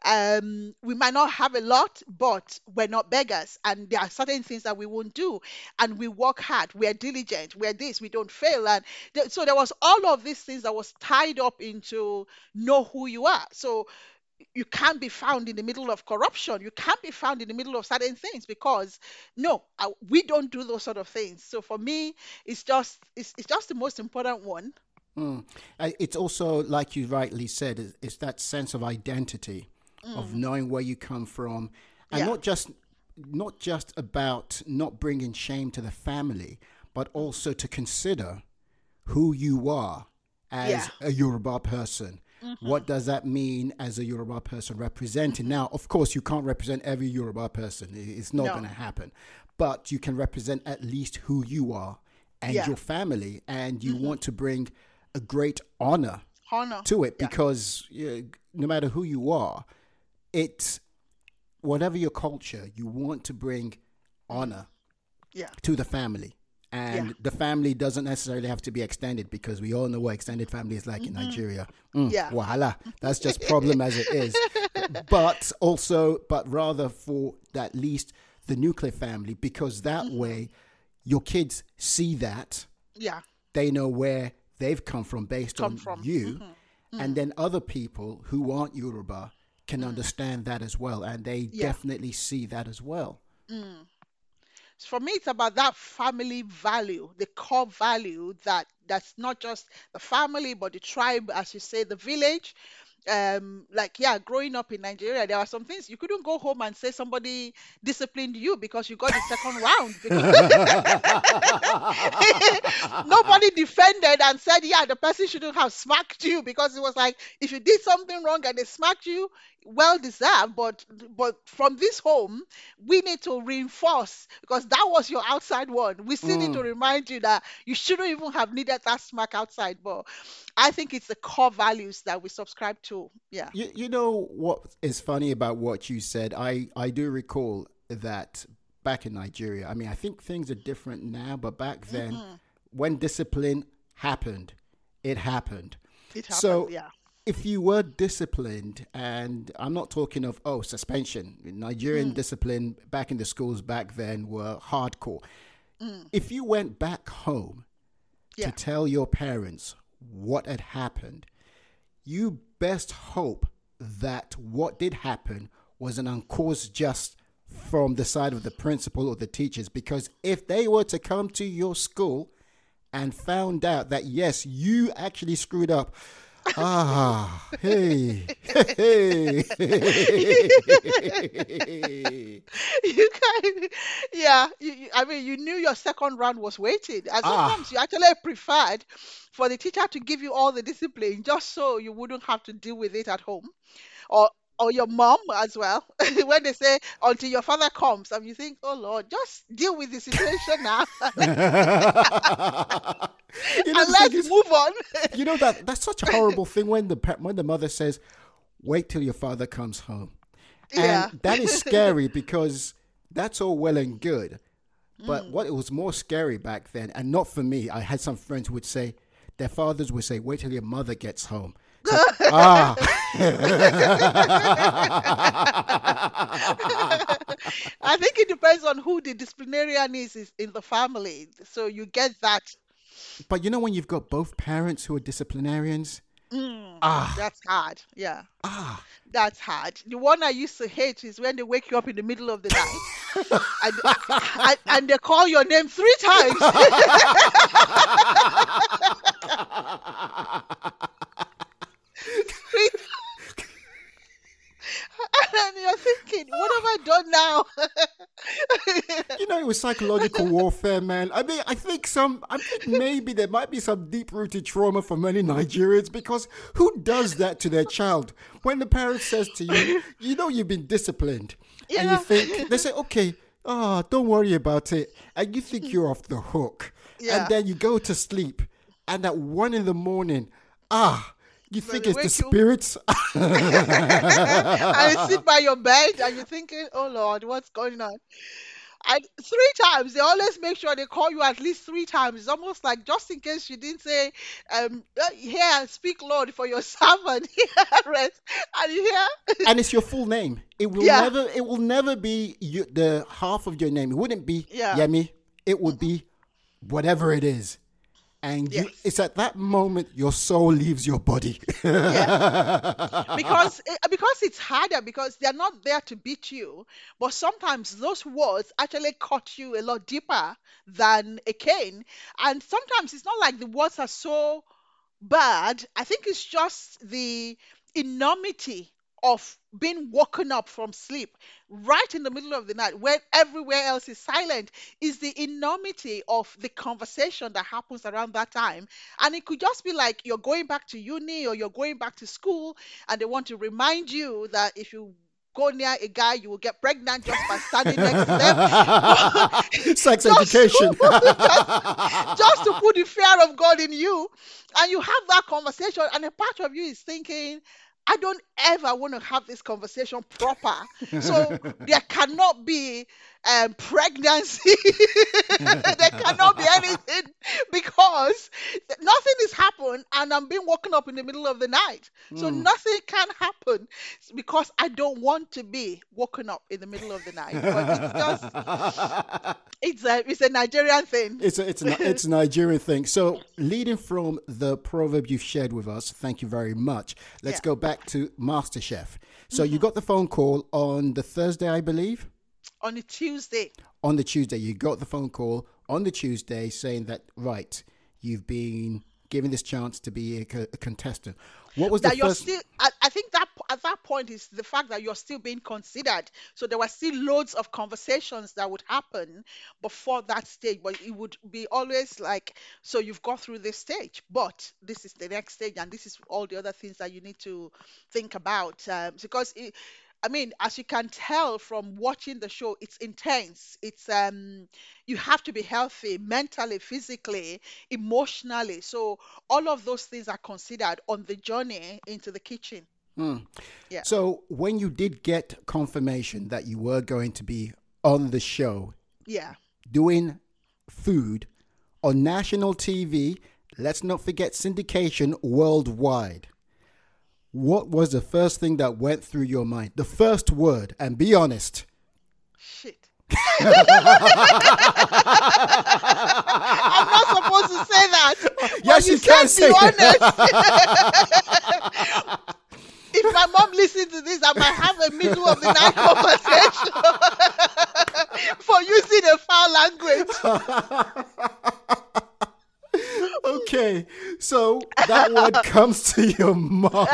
Um we might not have a lot but we're not beggars. And there are certain things that we won't do. And we work hard. We're diligent. We're this. We don't fail. And th- so there was all of these things that was tied up into know who you are. So you can't be found in the middle of corruption. You can't be found in the middle of certain things because no, I, we don't do those sort of things. So for me, it's just it's, it's just the most important one. Mm. It's also, like you rightly said, it's that sense of identity, of knowing where you come from, and Yeah. not just not just about not bringing shame to the family, but also to consider who you are as Yeah. a Yoruba person, Mm-hmm. what does that mean as a Yoruba person representing? Now, of course, you can't represent every Yoruba person. It's not No. going to happen. But you can represent at least who you are and Yeah. your family, and you mm-hmm. want to bring a great honor Honor. to it because yeah, no matter who you are, it's whatever your culture, you want to bring honor Yeah. to the family. And Yeah. the family doesn't necessarily have to be extended because we all know what extended family is like in Nigeria. Mm, Mm-hmm. Yeah. Wahala. That's just problem as it is. But also, but rather for at least the nuclear family because that Mm-hmm. way your kids see that Yeah. they know where they've come from based Come on from. you and then other people who aren't yoruba can understand that as well and they Yeah. definitely see that as well for me it's about that family value the core value that that's not just the family but the tribe as you say the village. Um like yeah growing up in nigeria there are some things you couldn't go home and say somebody disciplined you because you got the second round. Nobody defended and said yeah the person shouldn't have smacked you because it was like if you did something wrong and they smacked you well deserved but but from this home we need to reinforce because that was your outside one we still need to remind you that you shouldn't even have needed that smack outside but i think it's the core values that we subscribe to. Yeah. You, you know what is funny about what you said? I i do recall that back in nigeria i mean i think things are different now but back then Mm-hmm. when discipline happened it happened. It happened So- yeah if you were disciplined, and I'm not talking of oh suspension, Nigerian mm. discipline back in the schools back then were hardcore. Mm. If you went back home Yeah. to tell your parents what had happened, you best hope that what did happen was an uncaused just from the side of the principal or the teachers, because if they were to come to your school and found out that yes, you actually screwed up. Ah, hey, hey, hey. you kind yeah you, you- i mean you knew your second round was waiting and Ah. sometimes you actually preferred for the teacher to give you all the discipline just so you wouldn't have to deal with it at home or or your mom as well when they say until your father comes and you think oh lord just deal with the situation now you know, and let's move on you know that that's such a horrible thing when the when the mother says, "Wait till your father comes home," and Yeah. that is scary because that's all well and good, Mm. but what it was more scary back then, and not for me. I had some friends who would say their fathers would say, "Wait till your mother gets home." Ah, i think it depends on who the disciplinarian is, is in the family. So you get that. But you know when you've got both parents who are disciplinarians, ah, that's hard yeah. Ah. That's hard. The one I used to hate is when they wake you up in the middle of the night and, and, and they call your name three times. And you're thinking, what have I done now? You know, it was psychological warfare, man. I mean, I think some, I think maybe there might be some deep rooted trauma for many Nigerians because who does that to their child? When the parent says to you, you know, you've been disciplined, and you think, they say, okay, ah, don't worry about it. And you think you're off the hook. Yeah. And then you go to sleep, and at one in the morning, ah, you think it's the spirits. I sit by your bed and you're thinking, oh Lord, what's going on? And three times, they always make sure they call you at least three times. It's almost like just in case you didn't say, um, here, speak Lord for your servant. Here, rest. And you hear? and it's your full name. It will Yeah. never. It will never be you, the half of your name. It wouldn't be Yeah. Mm-hmm. Yemi. It would be whatever it is, and you, it's at that moment your soul leaves your body. because eh, because it's harder because they're not there to beat you but sometimes those words actually cut you a lot deeper than a cane. And sometimes it's not like the words are so bad. I think it's just the enormity of being woken up from sleep right in the middle of the night when everywhere else is silent is the enormity of the conversation that happens around that time. And it could just be like you're going back to uni or you're going back to school and they want to remind you that if you go near a guy, you will get pregnant just by standing next to them. Sex Just- education. just, just to put the fear of God in you. And you have that conversation, and a part of you is thinking, I don't ever want to have this conversation proper. So there cannot be um, pregnancy. there cannot be anything because nothing has happened and I'm being woken up in the middle of the night. So nothing can happen because I don't want to be woken up in the middle of the night. But it's just, it's a, it's a Nigerian thing. It's a, it's a, it's a Nigerian thing. So, leading from the proverb you've shared with us, thank you very much. Let's Yeah. go back to MasterChef. So, you got the phone call on the Thursday, I believe. On a Tuesday. On the Tuesday, you got the phone call on the Tuesday saying that right, you've been given this chance to be a, co- a contestant. What was that the you're first? still I, I think that at that point is the fact that you're still being considered so there were still loads of conversations that would happen before that stage but it would be always like so you've got through this stage but this is the next stage and this is all the other things that you need to think about um, because it, I mean, as you can tell from watching the show, it's intense. It's um, you have to be healthy mentally, physically, emotionally. So all of those things are considered on the journey into the kitchen. Yeah. So, when you did get confirmation that you were going to be on the show, Yeah. doing food on national TV. Let's not forget syndication worldwide. What was the first thing that went through your mind? The first word, and be honest. Shit. I'm not supposed to say that. Yes, you said can be say that. honest. if my mom listens to this, I might have a middle of the night conversation for using a foul language. Okay, so that word comes to your mind.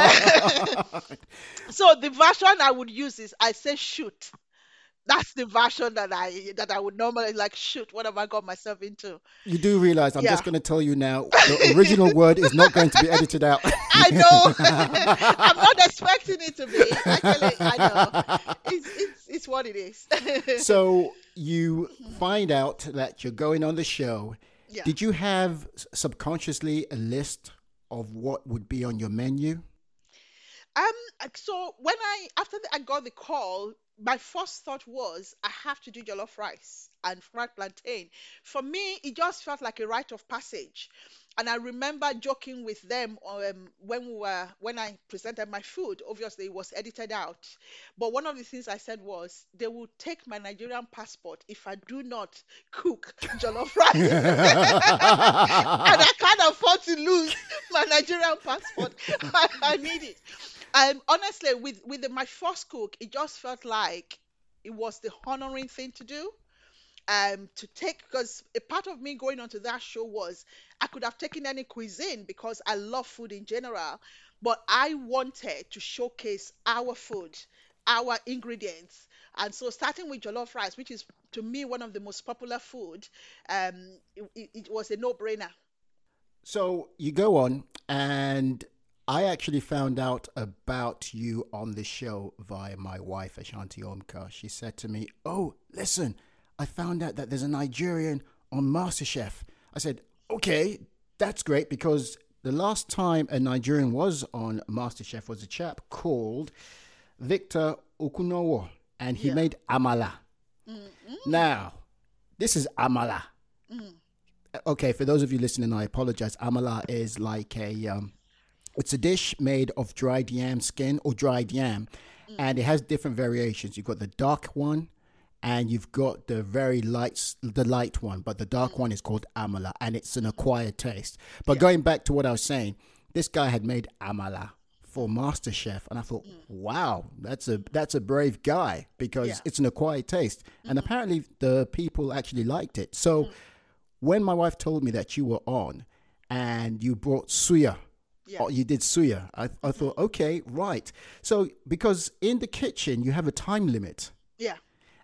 So the version I would use is I say shoot. That's the version that I that I would normally like shoot. What have I got myself into? You do realize I'm Yeah. just going to tell you now the original word is not going to be edited out. I know. I'm not expecting it to be. Actually, I know. It's it's, it's what it is. so you find out that you're going on the show. Yeah. Did you have subconsciously a list of what would be on your menu? Um. So when I after I got the call, my first thought was I have to do jollof rice and fried plantain. For me, it just felt like a rite of passage. And I remember joking with them um, when we were when I presented my food. Obviously, it was edited out. But one of the things I said was they will take my Nigerian passport if I do not cook jollof rice. and I can't afford to lose my Nigerian passport. I, I need it. Um, honestly, with with the, my first cook, it just felt like it was the honoring thing to do. Um, to take because a part of me going onto that show was I could have taken any cuisine because I love food in general, but I wanted to showcase our food, our ingredients, and so starting with jollof rice, which is to me one of the most popular food, um, it, it, was a no-brainer. So you go on, and I actually found out about you on the show via my wife, Ashanti Omkar. She said to me, Oh, listen, I found out that there's a Nigerian on MasterChef. I said, Okay, that's great because the last time a Nigerian was on MasterChef was a chap called Victor Okunowo, and he Yeah. made amala. Now, this is amala. Okay, for those of you listening, I apologize. Amala is like a um, it's a dish made of dried yam skin or dried yam, and it has different variations. You've got the dark one, and you've got the very light, the light one. But the dark one is called amala, and it's an acquired taste. But going back to what I was saying, this guy had made amala for MasterChef, and I thought, mm. wow, that's a that's a brave guy because Yeah. it's an acquired taste, and mm-hmm. apparently the people actually liked it. So mm. when my wife told me that you were on and you brought suya Yeah. Oh, you did suya. I, I mm-hmm. thought, okay, right. So, because in the kitchen, you have a time limit. Yeah.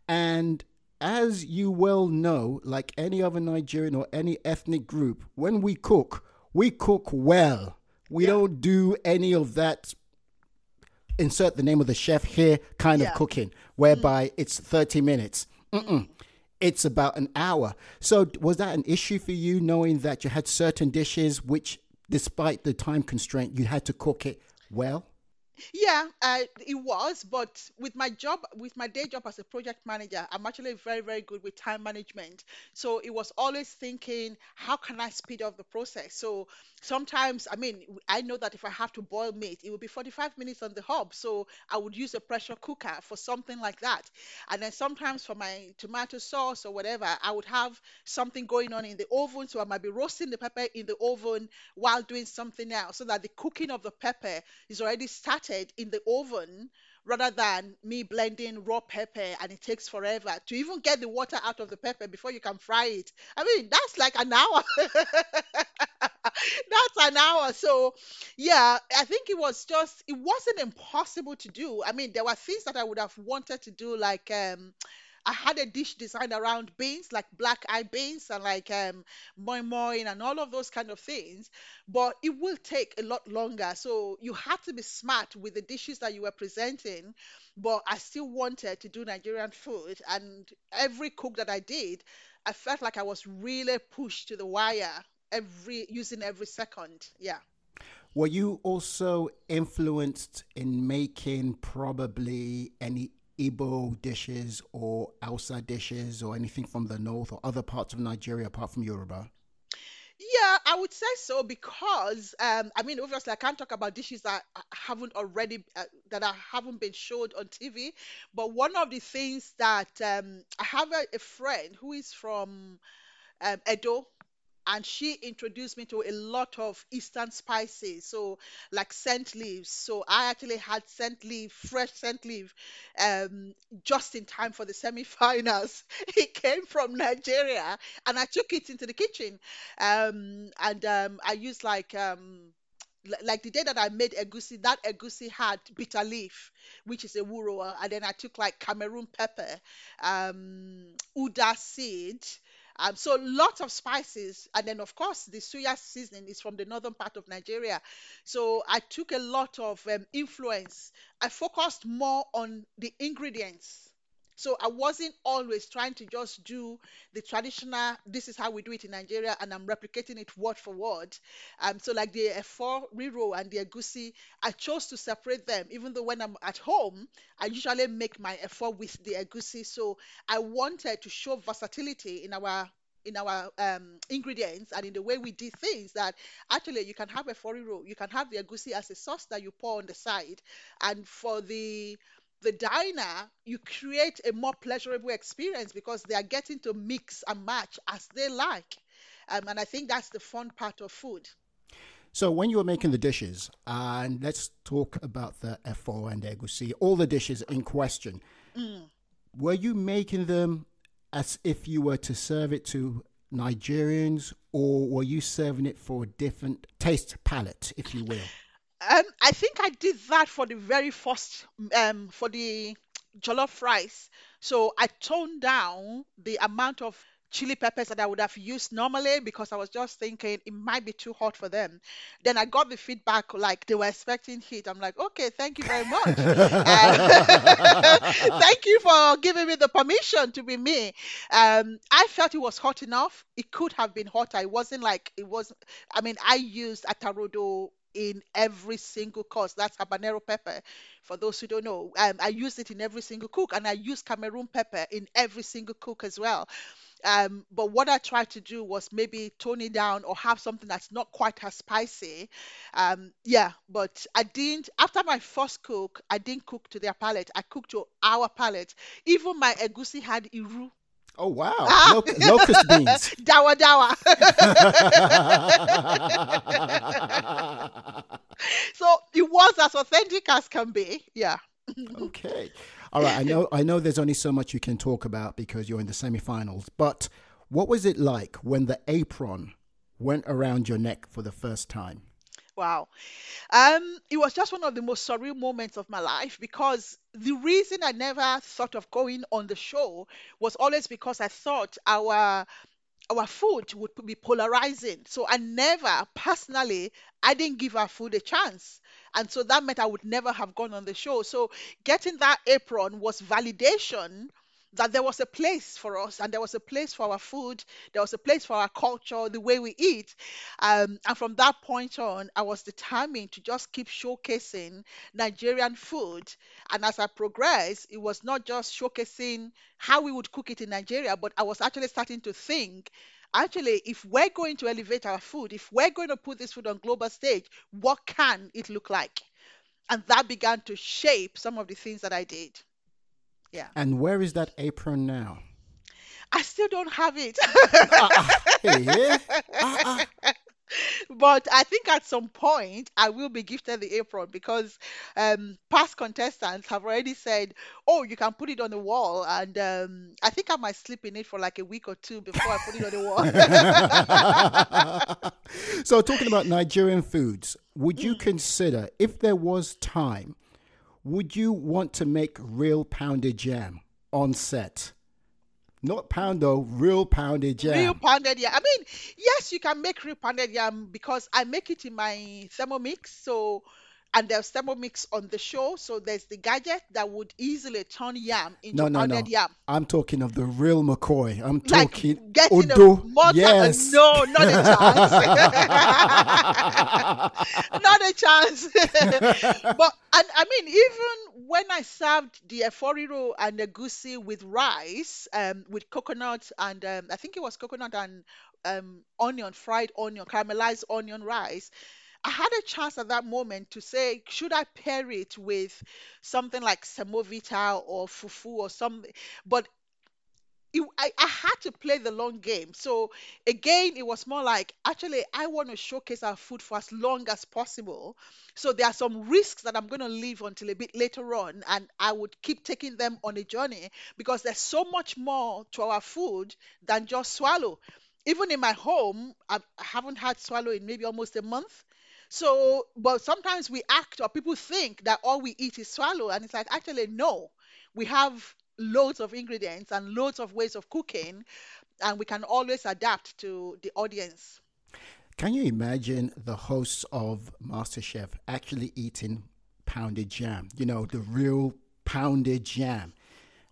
And as you well know, like any other Nigerian or any ethnic group, when we cook, we cook well. We Yeah. don't do any of that insert the name of the chef here kind Yeah. of cooking, whereby mm. it's 30 minutes. Mm-mm. It's about an hour. So, was that an issue for you knowing that you had certain dishes which, despite the time constraint, you had to cook it well? Yeah, uh, it was, but with my job, with my day job as a project manager, I'm actually very, very good with time management. So it was always thinking, how can I speed up the process? So sometimes, I mean, I know that if I have to boil meat, it will be 45 minutes on the hob. So I would use a pressure cooker for something like that. And then sometimes for my tomato sauce or whatever, I would have something going on in the oven. So I might be roasting the pepper in the oven while doing something else so that the cooking of the pepper is already started in the oven rather than me blending raw pepper and it takes forever to even get the water out of the pepper before you can fry it. I mean, that's like an hour. that's an hour. So, yeah, I think it was just, it wasn't impossible to do. I mean, there were things that I would have wanted to do, like, um, I had a dish designed around beans, like black eye beans and like um moi moi and all of those kind of things. But it will take a lot longer. So you have to be smart with the dishes that you were presenting. But I still wanted to do Nigerian food. And every cook that I did, I felt like I was really pushed to the wire every using every second. Yeah. Were you also influenced in making probably any Igbo dishes or Hausa dishes or anything from the north or other parts of Nigeria apart from Yoruba? Yeah, I would say so because um, I mean, obviously, I can't talk about dishes that I haven't already uh, that I haven't been showed on TV. But one of the things that um, I have a, a friend who is from um, Edo, and she introduced me to a lot of Eastern spices, so like scent leaves. So I actually had scent leaf, fresh scent leaf, um, just in time for the semi-finals. It came from Nigeria, and I took it into the kitchen, um, and um, I used like um, like the day that I made egusi, that egusi had bitter leaf, which is ewuro, and then I took like Cameroon pepper, um, uda seed. Um, so lots of spices, and then of course the suya seasoning is from the northern part of Nigeria. So I took a lot of um, influence. I focused more on the ingredients. So I wasn't always trying to just do the traditional, this is how we do it in Nigeria, and I'm replicating it word for word. Um, so like the efo riro and the egusi, I chose to separate them, even though when I'm at home, I usually make my efo with the egusi. So I wanted to show versatility in our in our um, ingredients and in the way we did things that actually you can have a foriro, you can have the egusi as a sauce that you pour on the side, and for the the diner, you create a more pleasurable experience because they are getting to mix and match as they like. Um, and I think that's the fun part of food. So when you were making the dishes, and let's talk about the efo and egusi, all the dishes in question, were you making them as if you were to serve it to Nigerians, or were you serving it for a different taste palette, if you will? Um, I think I did that for the very first, um, for the jollof rice. So I toned down the amount of chili peppers that I would have used normally because I was just thinking it might be too hot for them. Then I got the feedback like they were expecting heat. I'm like, okay, thank you very much. Uh, thank you for giving me the permission to be me. Um, I felt it was hot enough. It could have been hotter. It wasn't like it was. I mean, I used atarodo in every single course. That's habanero pepper. For those who don't know, um, I use it in every single cook, and I use Cameroon pepper in every single cook as well. Um, but what I tried to do was maybe tone it down or have something that's not quite as spicy. Um, yeah, but I didn't. After my first cook, I didn't cook to their palate. I cooked to our palate. Even my egusi had iru. Oh wow, Loc- locust beans. Dawa dawa. so it was as authentic as can be. Yeah. okay. All right. I know. I know. There's only so much you can talk about because you're in the semi-finals. But what was it like when the apron went around your neck for the first time? Wow. Um, it was just one of the most surreal moments of my life because the reason I never thought of going on the show was always because I thought our our food would be polarizing. So I never personally I didn't give our food a chance. And so that meant I would never have gone on the show. So getting that apron was validation that there was a place for us and there was a place for our food, there was a place for our culture, the way we eat. Um, and from that point on, I was determined to just keep showcasing Nigerian food. And as I progressed, it was not just showcasing how we would cook it in Nigeria, but I was actually starting to think actually if we're going to elevate our food if we're going to put this food on global stage what can it look like and that began to shape some of the things that i did yeah. And where is that apron now? I still don't have it. uh, hey, uh, but I think at some point I will be gifted the apron because um, past contestants have already said, "Oh, you can put it on the wall," and um, I think I might sleep in it for like a week or two before I put it on the wall. so, talking about Nigerian foods, would you mm. consider if there was time? Would you want to make real pounded yam on set? Not poundo, real pounded yam. Real pounded yam. I mean, yes, you can make real pounded yam because I make it in my Thermomix. So and there's Thermomix on the show. So there's the gadget that would easily turn yam into no, no, pounded no. yam. I'm talking of the real McCoy. I'm like talking getting Odo. A mortar, yes. No, not a chance. not a chance. but and I mean, even when I served the eforiro and the egusi with rice, um, with coconut and um, I think it was coconut and um, onion, fried onion, caramelized onion rice. I had a chance at that moment to say, should I pair it with something like semovita or fufu or something? But it, I, I had to play the long game. So again, it was more like actually I want to showcase our food for as long as possible. So there are some risks that I'm going to leave until a bit later on, and I would keep taking them on a journey because there's so much more to our food than just swallow. Even in my home, I've, I haven't had swallow in maybe almost a month. So, but sometimes we act or people think that all we eat is swallow, and it's like actually no. We have loads of ingredients and loads of ways of cooking, and we can always adapt to the audience. Can you imagine the hosts of MasterChef actually eating pounded yam? You know, the real pounded yam.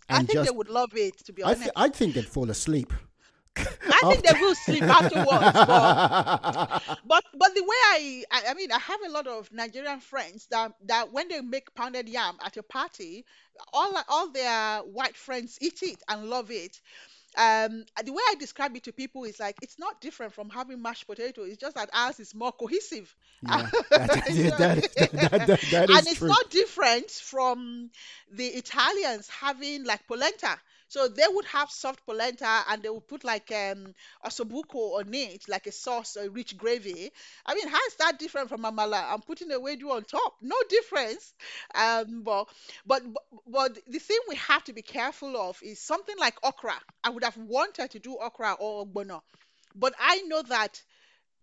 And I think just, they would love it, to be honest. I, th- I think they'd fall asleep. I think they will sleep afterwards. But, but but the way I, I I mean I have a lot of Nigerian friends that that when they make pounded yam at a party, all all their white friends eat it and love it. Um, the way I describe it to people is like it's not different from having mashed potato. It's just that ours is more cohesive. Yeah, that, that, that, and it's true. not different from the Italians having like polenta. So they would have soft polenta and they would put like um ossobuco on it, like a sauce, a rich gravy. I mean, how is that different from amala? I'm putting ewedu on top. No difference. Um, but, but but the thing we have to be careful of is something like okra. I would have wanted to do okra or ogbono, but I know that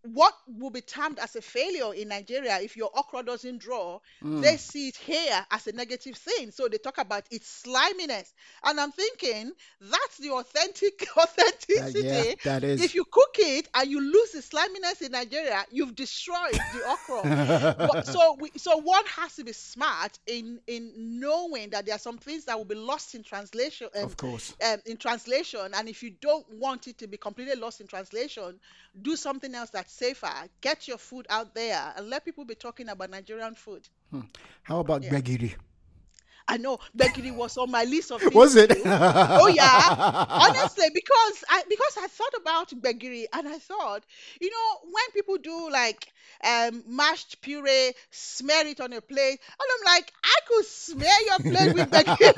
what will be termed as a failure in Nigeria if your okra doesn't draw, mm. they see it here as a negative thing. So they talk about its sliminess. And I'm thinking that's the authentic authenticity. Uh, yeah, that is. If you cook it and you lose the sliminess in Nigeria, you've destroyed the okra. so we, so one has to be smart in in knowing that there are some things that will be lost in translation. Um, of course. Um, in translation, and if you don't want it to be completely lost in translation, do something else that's safer. Get your food out there and let people be talking about Nigerian food. Hmm. How about yeah. Gbegiri? I know Gbegiri was on my list of things. Was it? oh yeah. Honestly, because I because I thought about Gbegiri and I thought, you know, when people do like um, mashed puree, smear it on a plate, and I'm like, I could smear your plate with Gbegiri.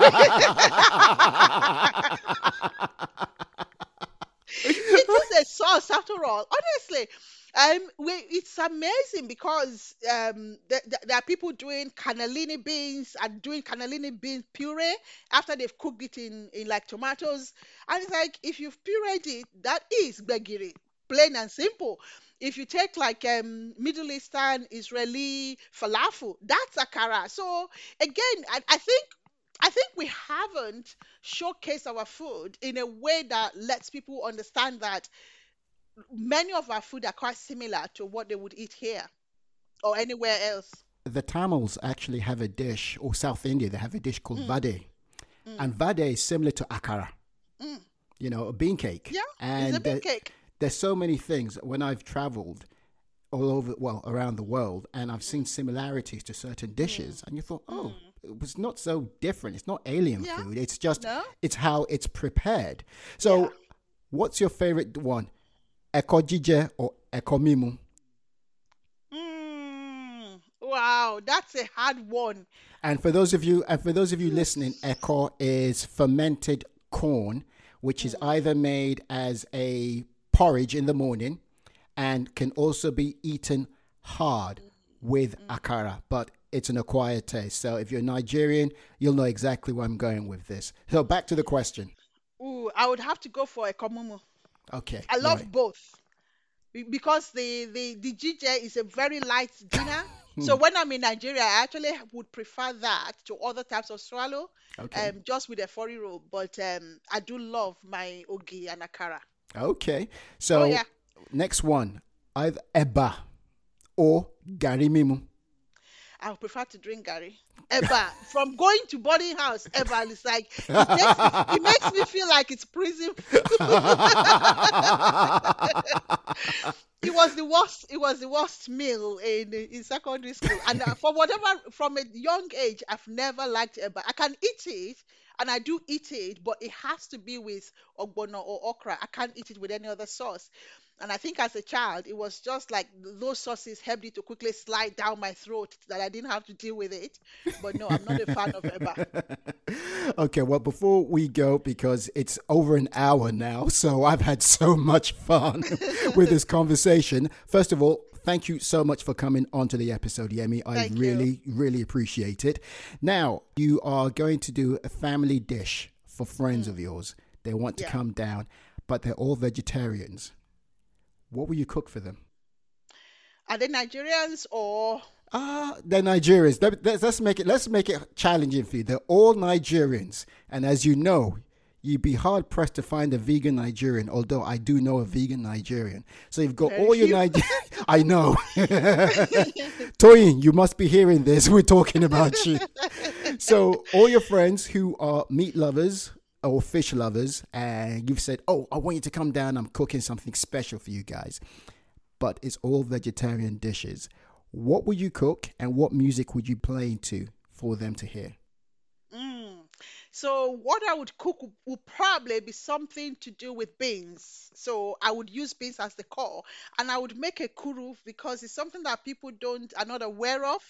it is a sauce after all. Honestly, um, we, it's amazing because um, th- th- there are people doing cannellini beans and doing cannellini bean puree after they've cooked it in, in like tomatoes. And it's like, if you've pureed it, that is gbegiri. plain and simple. If you take like um, Middle Eastern, Israeli falafel, that's akara. So again, I, I think I think we haven't showcased our food in a way that lets people understand that many of our food are quite similar to what they would eat here or anywhere else. The Tamils actually have a dish, or South India, they have a dish called mm. vade. Mm. And vade is similar to akara, mm. you know, a bean cake. Yeah, and it's a there- cake. there's so many things when I've traveled all over, well, around the world, and I've seen similarities to certain dishes, and you thought, oh, it was not so different. It's not alien Yeah. food. It's just, No. it's how it's prepared. So, Yeah. what's your favorite one? Ekojije or ekomimu? Mm, wow, that's a hard one. And for those of you, and for those of you listening, eko is fermented corn, which is either made as a porridge in the morning, and can also be eaten hard with akara. But it's an acquired taste. So if you're Nigerian, you'll know exactly where I'm going with this. So back to the question. Ooh, I would have to go for a komumu. Okay. I love right. both because the the the GJ is a very light dinner. Hmm. so when I'm in Nigeria, I actually would prefer that to other types of swallow, Okay. um, just with a fori roll. But um, I do love my ogi and akara. Okay. So Oh, yeah. next one, either eba or garimimu. I prefer to drink garri. Eba, from going to boarding house, Eba it's like it makes, it makes me feel like it's prison. it was the worst. It was the worst meal in in secondary school, and uh, for whatever from a young age, I've never liked Eba. I can eat it, and I do eat it, but it has to be with ogbono or okra. I can't eat it with any other sauce. And I think as a child, it was just like those sauces helped it to quickly slide down my throat that I didn't have to deal with it. But no, I'm not a fan of Eba. Okay, well, before we go, because it's over an hour now, so I've had so much fun with this conversation. First of all, thank you so much for coming onto the episode, Yemi. I Thank you. really, really appreciate it. Now, you are going to do a family dish for friends of yours. They want to Mm. Yeah. come down, but they're all vegetarians. What will you cook for them? Are they Nigerians or Ah, they're Nigerians. Let- Let's, let's make it. Let's make it challenging for you. They're all Nigerians, and as you know, you'd be hard pressed to find a vegan Nigerian. Although I do know a vegan Nigerian, so you've got Very all your few. Niger. I know. Toyin, you must be hearing this. We're talking about you. So all your friends who are meat lovers or fish lovers, and you've said, "Oh, I want you to come down. I'm cooking something special for you guys." but it's all vegetarian dishes. What would you cook and what music would you play to for them to hear? Mm. So what I would cook would, probably be something to do with beans. So I would use beans as the core, and I would make ekuru because it's something that people don't are not aware of,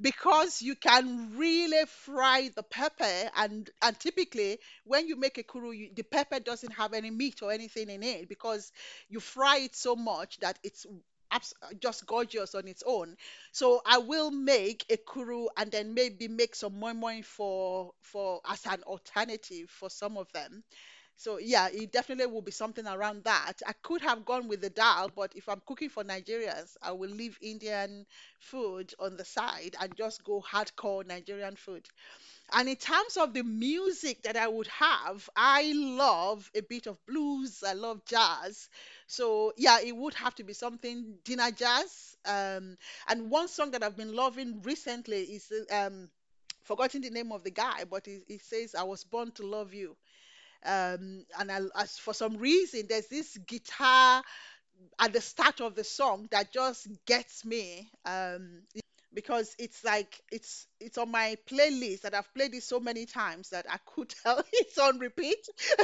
because you can really fry the pepper, and and typically when you make ekuru, you, the pepper doesn't have any meat or anything in it because you fry it so much that it's abs- just gorgeous on its own. So I will make ekuru and then maybe make some moi moi for for as an alternative for some of them. So yeah, it definitely will be something around that. I could have gone with the dal, but if I'm cooking for Nigerians, I will leave Indian food on the side and just go hardcore Nigerian food. And in terms of the music that I would have, I love a bit of blues. I love jazz. So yeah, it would have to be something dinner jazz. Um, and one song that I've been loving recently is um, forgotten the name of the guy, but it, it says "I was born to love you." Um, and I, as for some reason, there's this guitar at the start of the song that just gets me. Um, because it's like it's it's on my playlist that I've played it so many times that I could tell it's on repeat.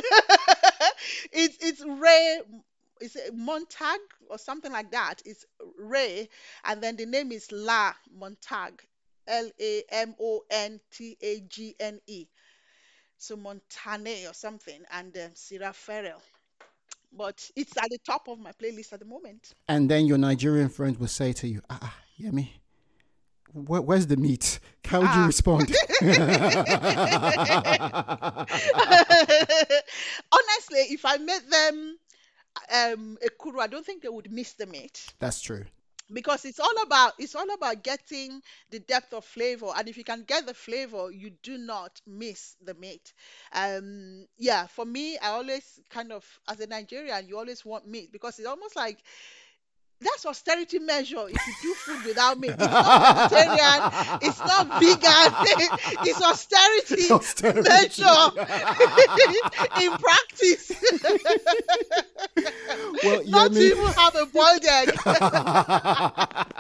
it's it's Ray is it Montag or something like that. It's Ray, and then the name is La Montag, L A M O N T A G N E. So Montane or something, and um, Sierra Farrell. But it's at the top of my playlist at the moment. And then your Nigerian friends will say to you, ah, ah Yemi, where, where's the meat? How would you Ah. respond? Honestly, if I met them um, ekuru, I don't think they would miss the meat That's true. Because it's all about it's all about getting the depth of flavor and if you can get the flavor you do not miss the meat. Um yeah for me i always kind of as a nigerian you always want meat because it's almost like that's austerity measure if you do food without meat. It's not vegetarian, it's not vegan, it's austerity, Austerity. measure in practice. Well, not Yemi- even have a boiled egg.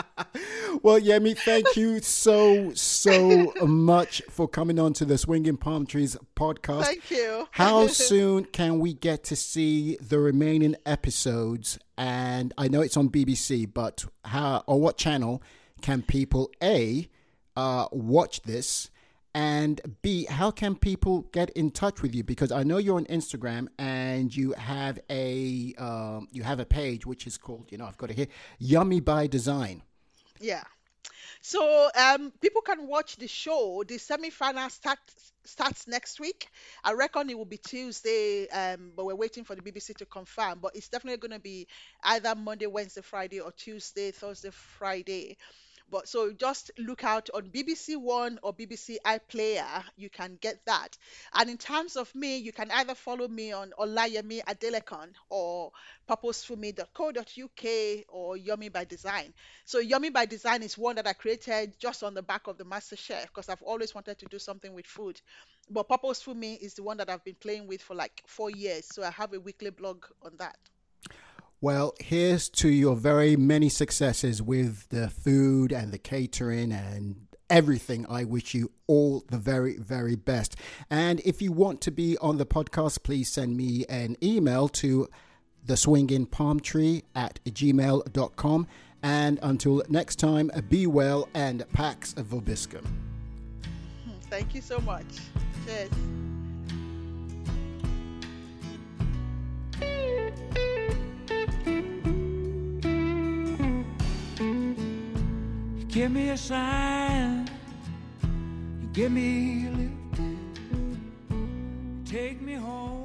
well, Yemi, thank you so, so much for coming on to the Swinging Palm Trees podcast. Thank you. How soon can we get to see the remaining episodes? And I know it's on BBC, but how or what channel can people A uh, watch this? And B, how can people get in touch with you? Because I know you're on Instagram and you have a um, you have a page which is called you know I've got it here, Yummy by Design. Yeah. So um, people can watch the show. The semi-final starts starts next week. I reckon it will be Tuesday, um, but we're waiting for the BBC to confirm. But it's definitely going to be either Monday, Wednesday, Friday, or Tuesday, Thursday, Friday. But so just look out on BBC One or BBC iPlayer. You can get that. And in terms of me, you can either follow me on Olayemi Adelekan or purposefulme.co.uk or Yummy by Design. So Yummy by Design is one that I created just on the back of the MasterChef because I've always wanted to do something with food. But Purposeful Me is the one that I've been playing with for like four years. So I have a weekly blog on that. Well, here's to your very many successes with the food and the catering and everything. I wish you all the very, very best. And if you want to be on the podcast, please send me an email to the swinging palm tree at gmail.com. And until next time, be well and Pax Vobiscum. Thank you so much. Cheers. Give me a sign, you give me a lift, take me home.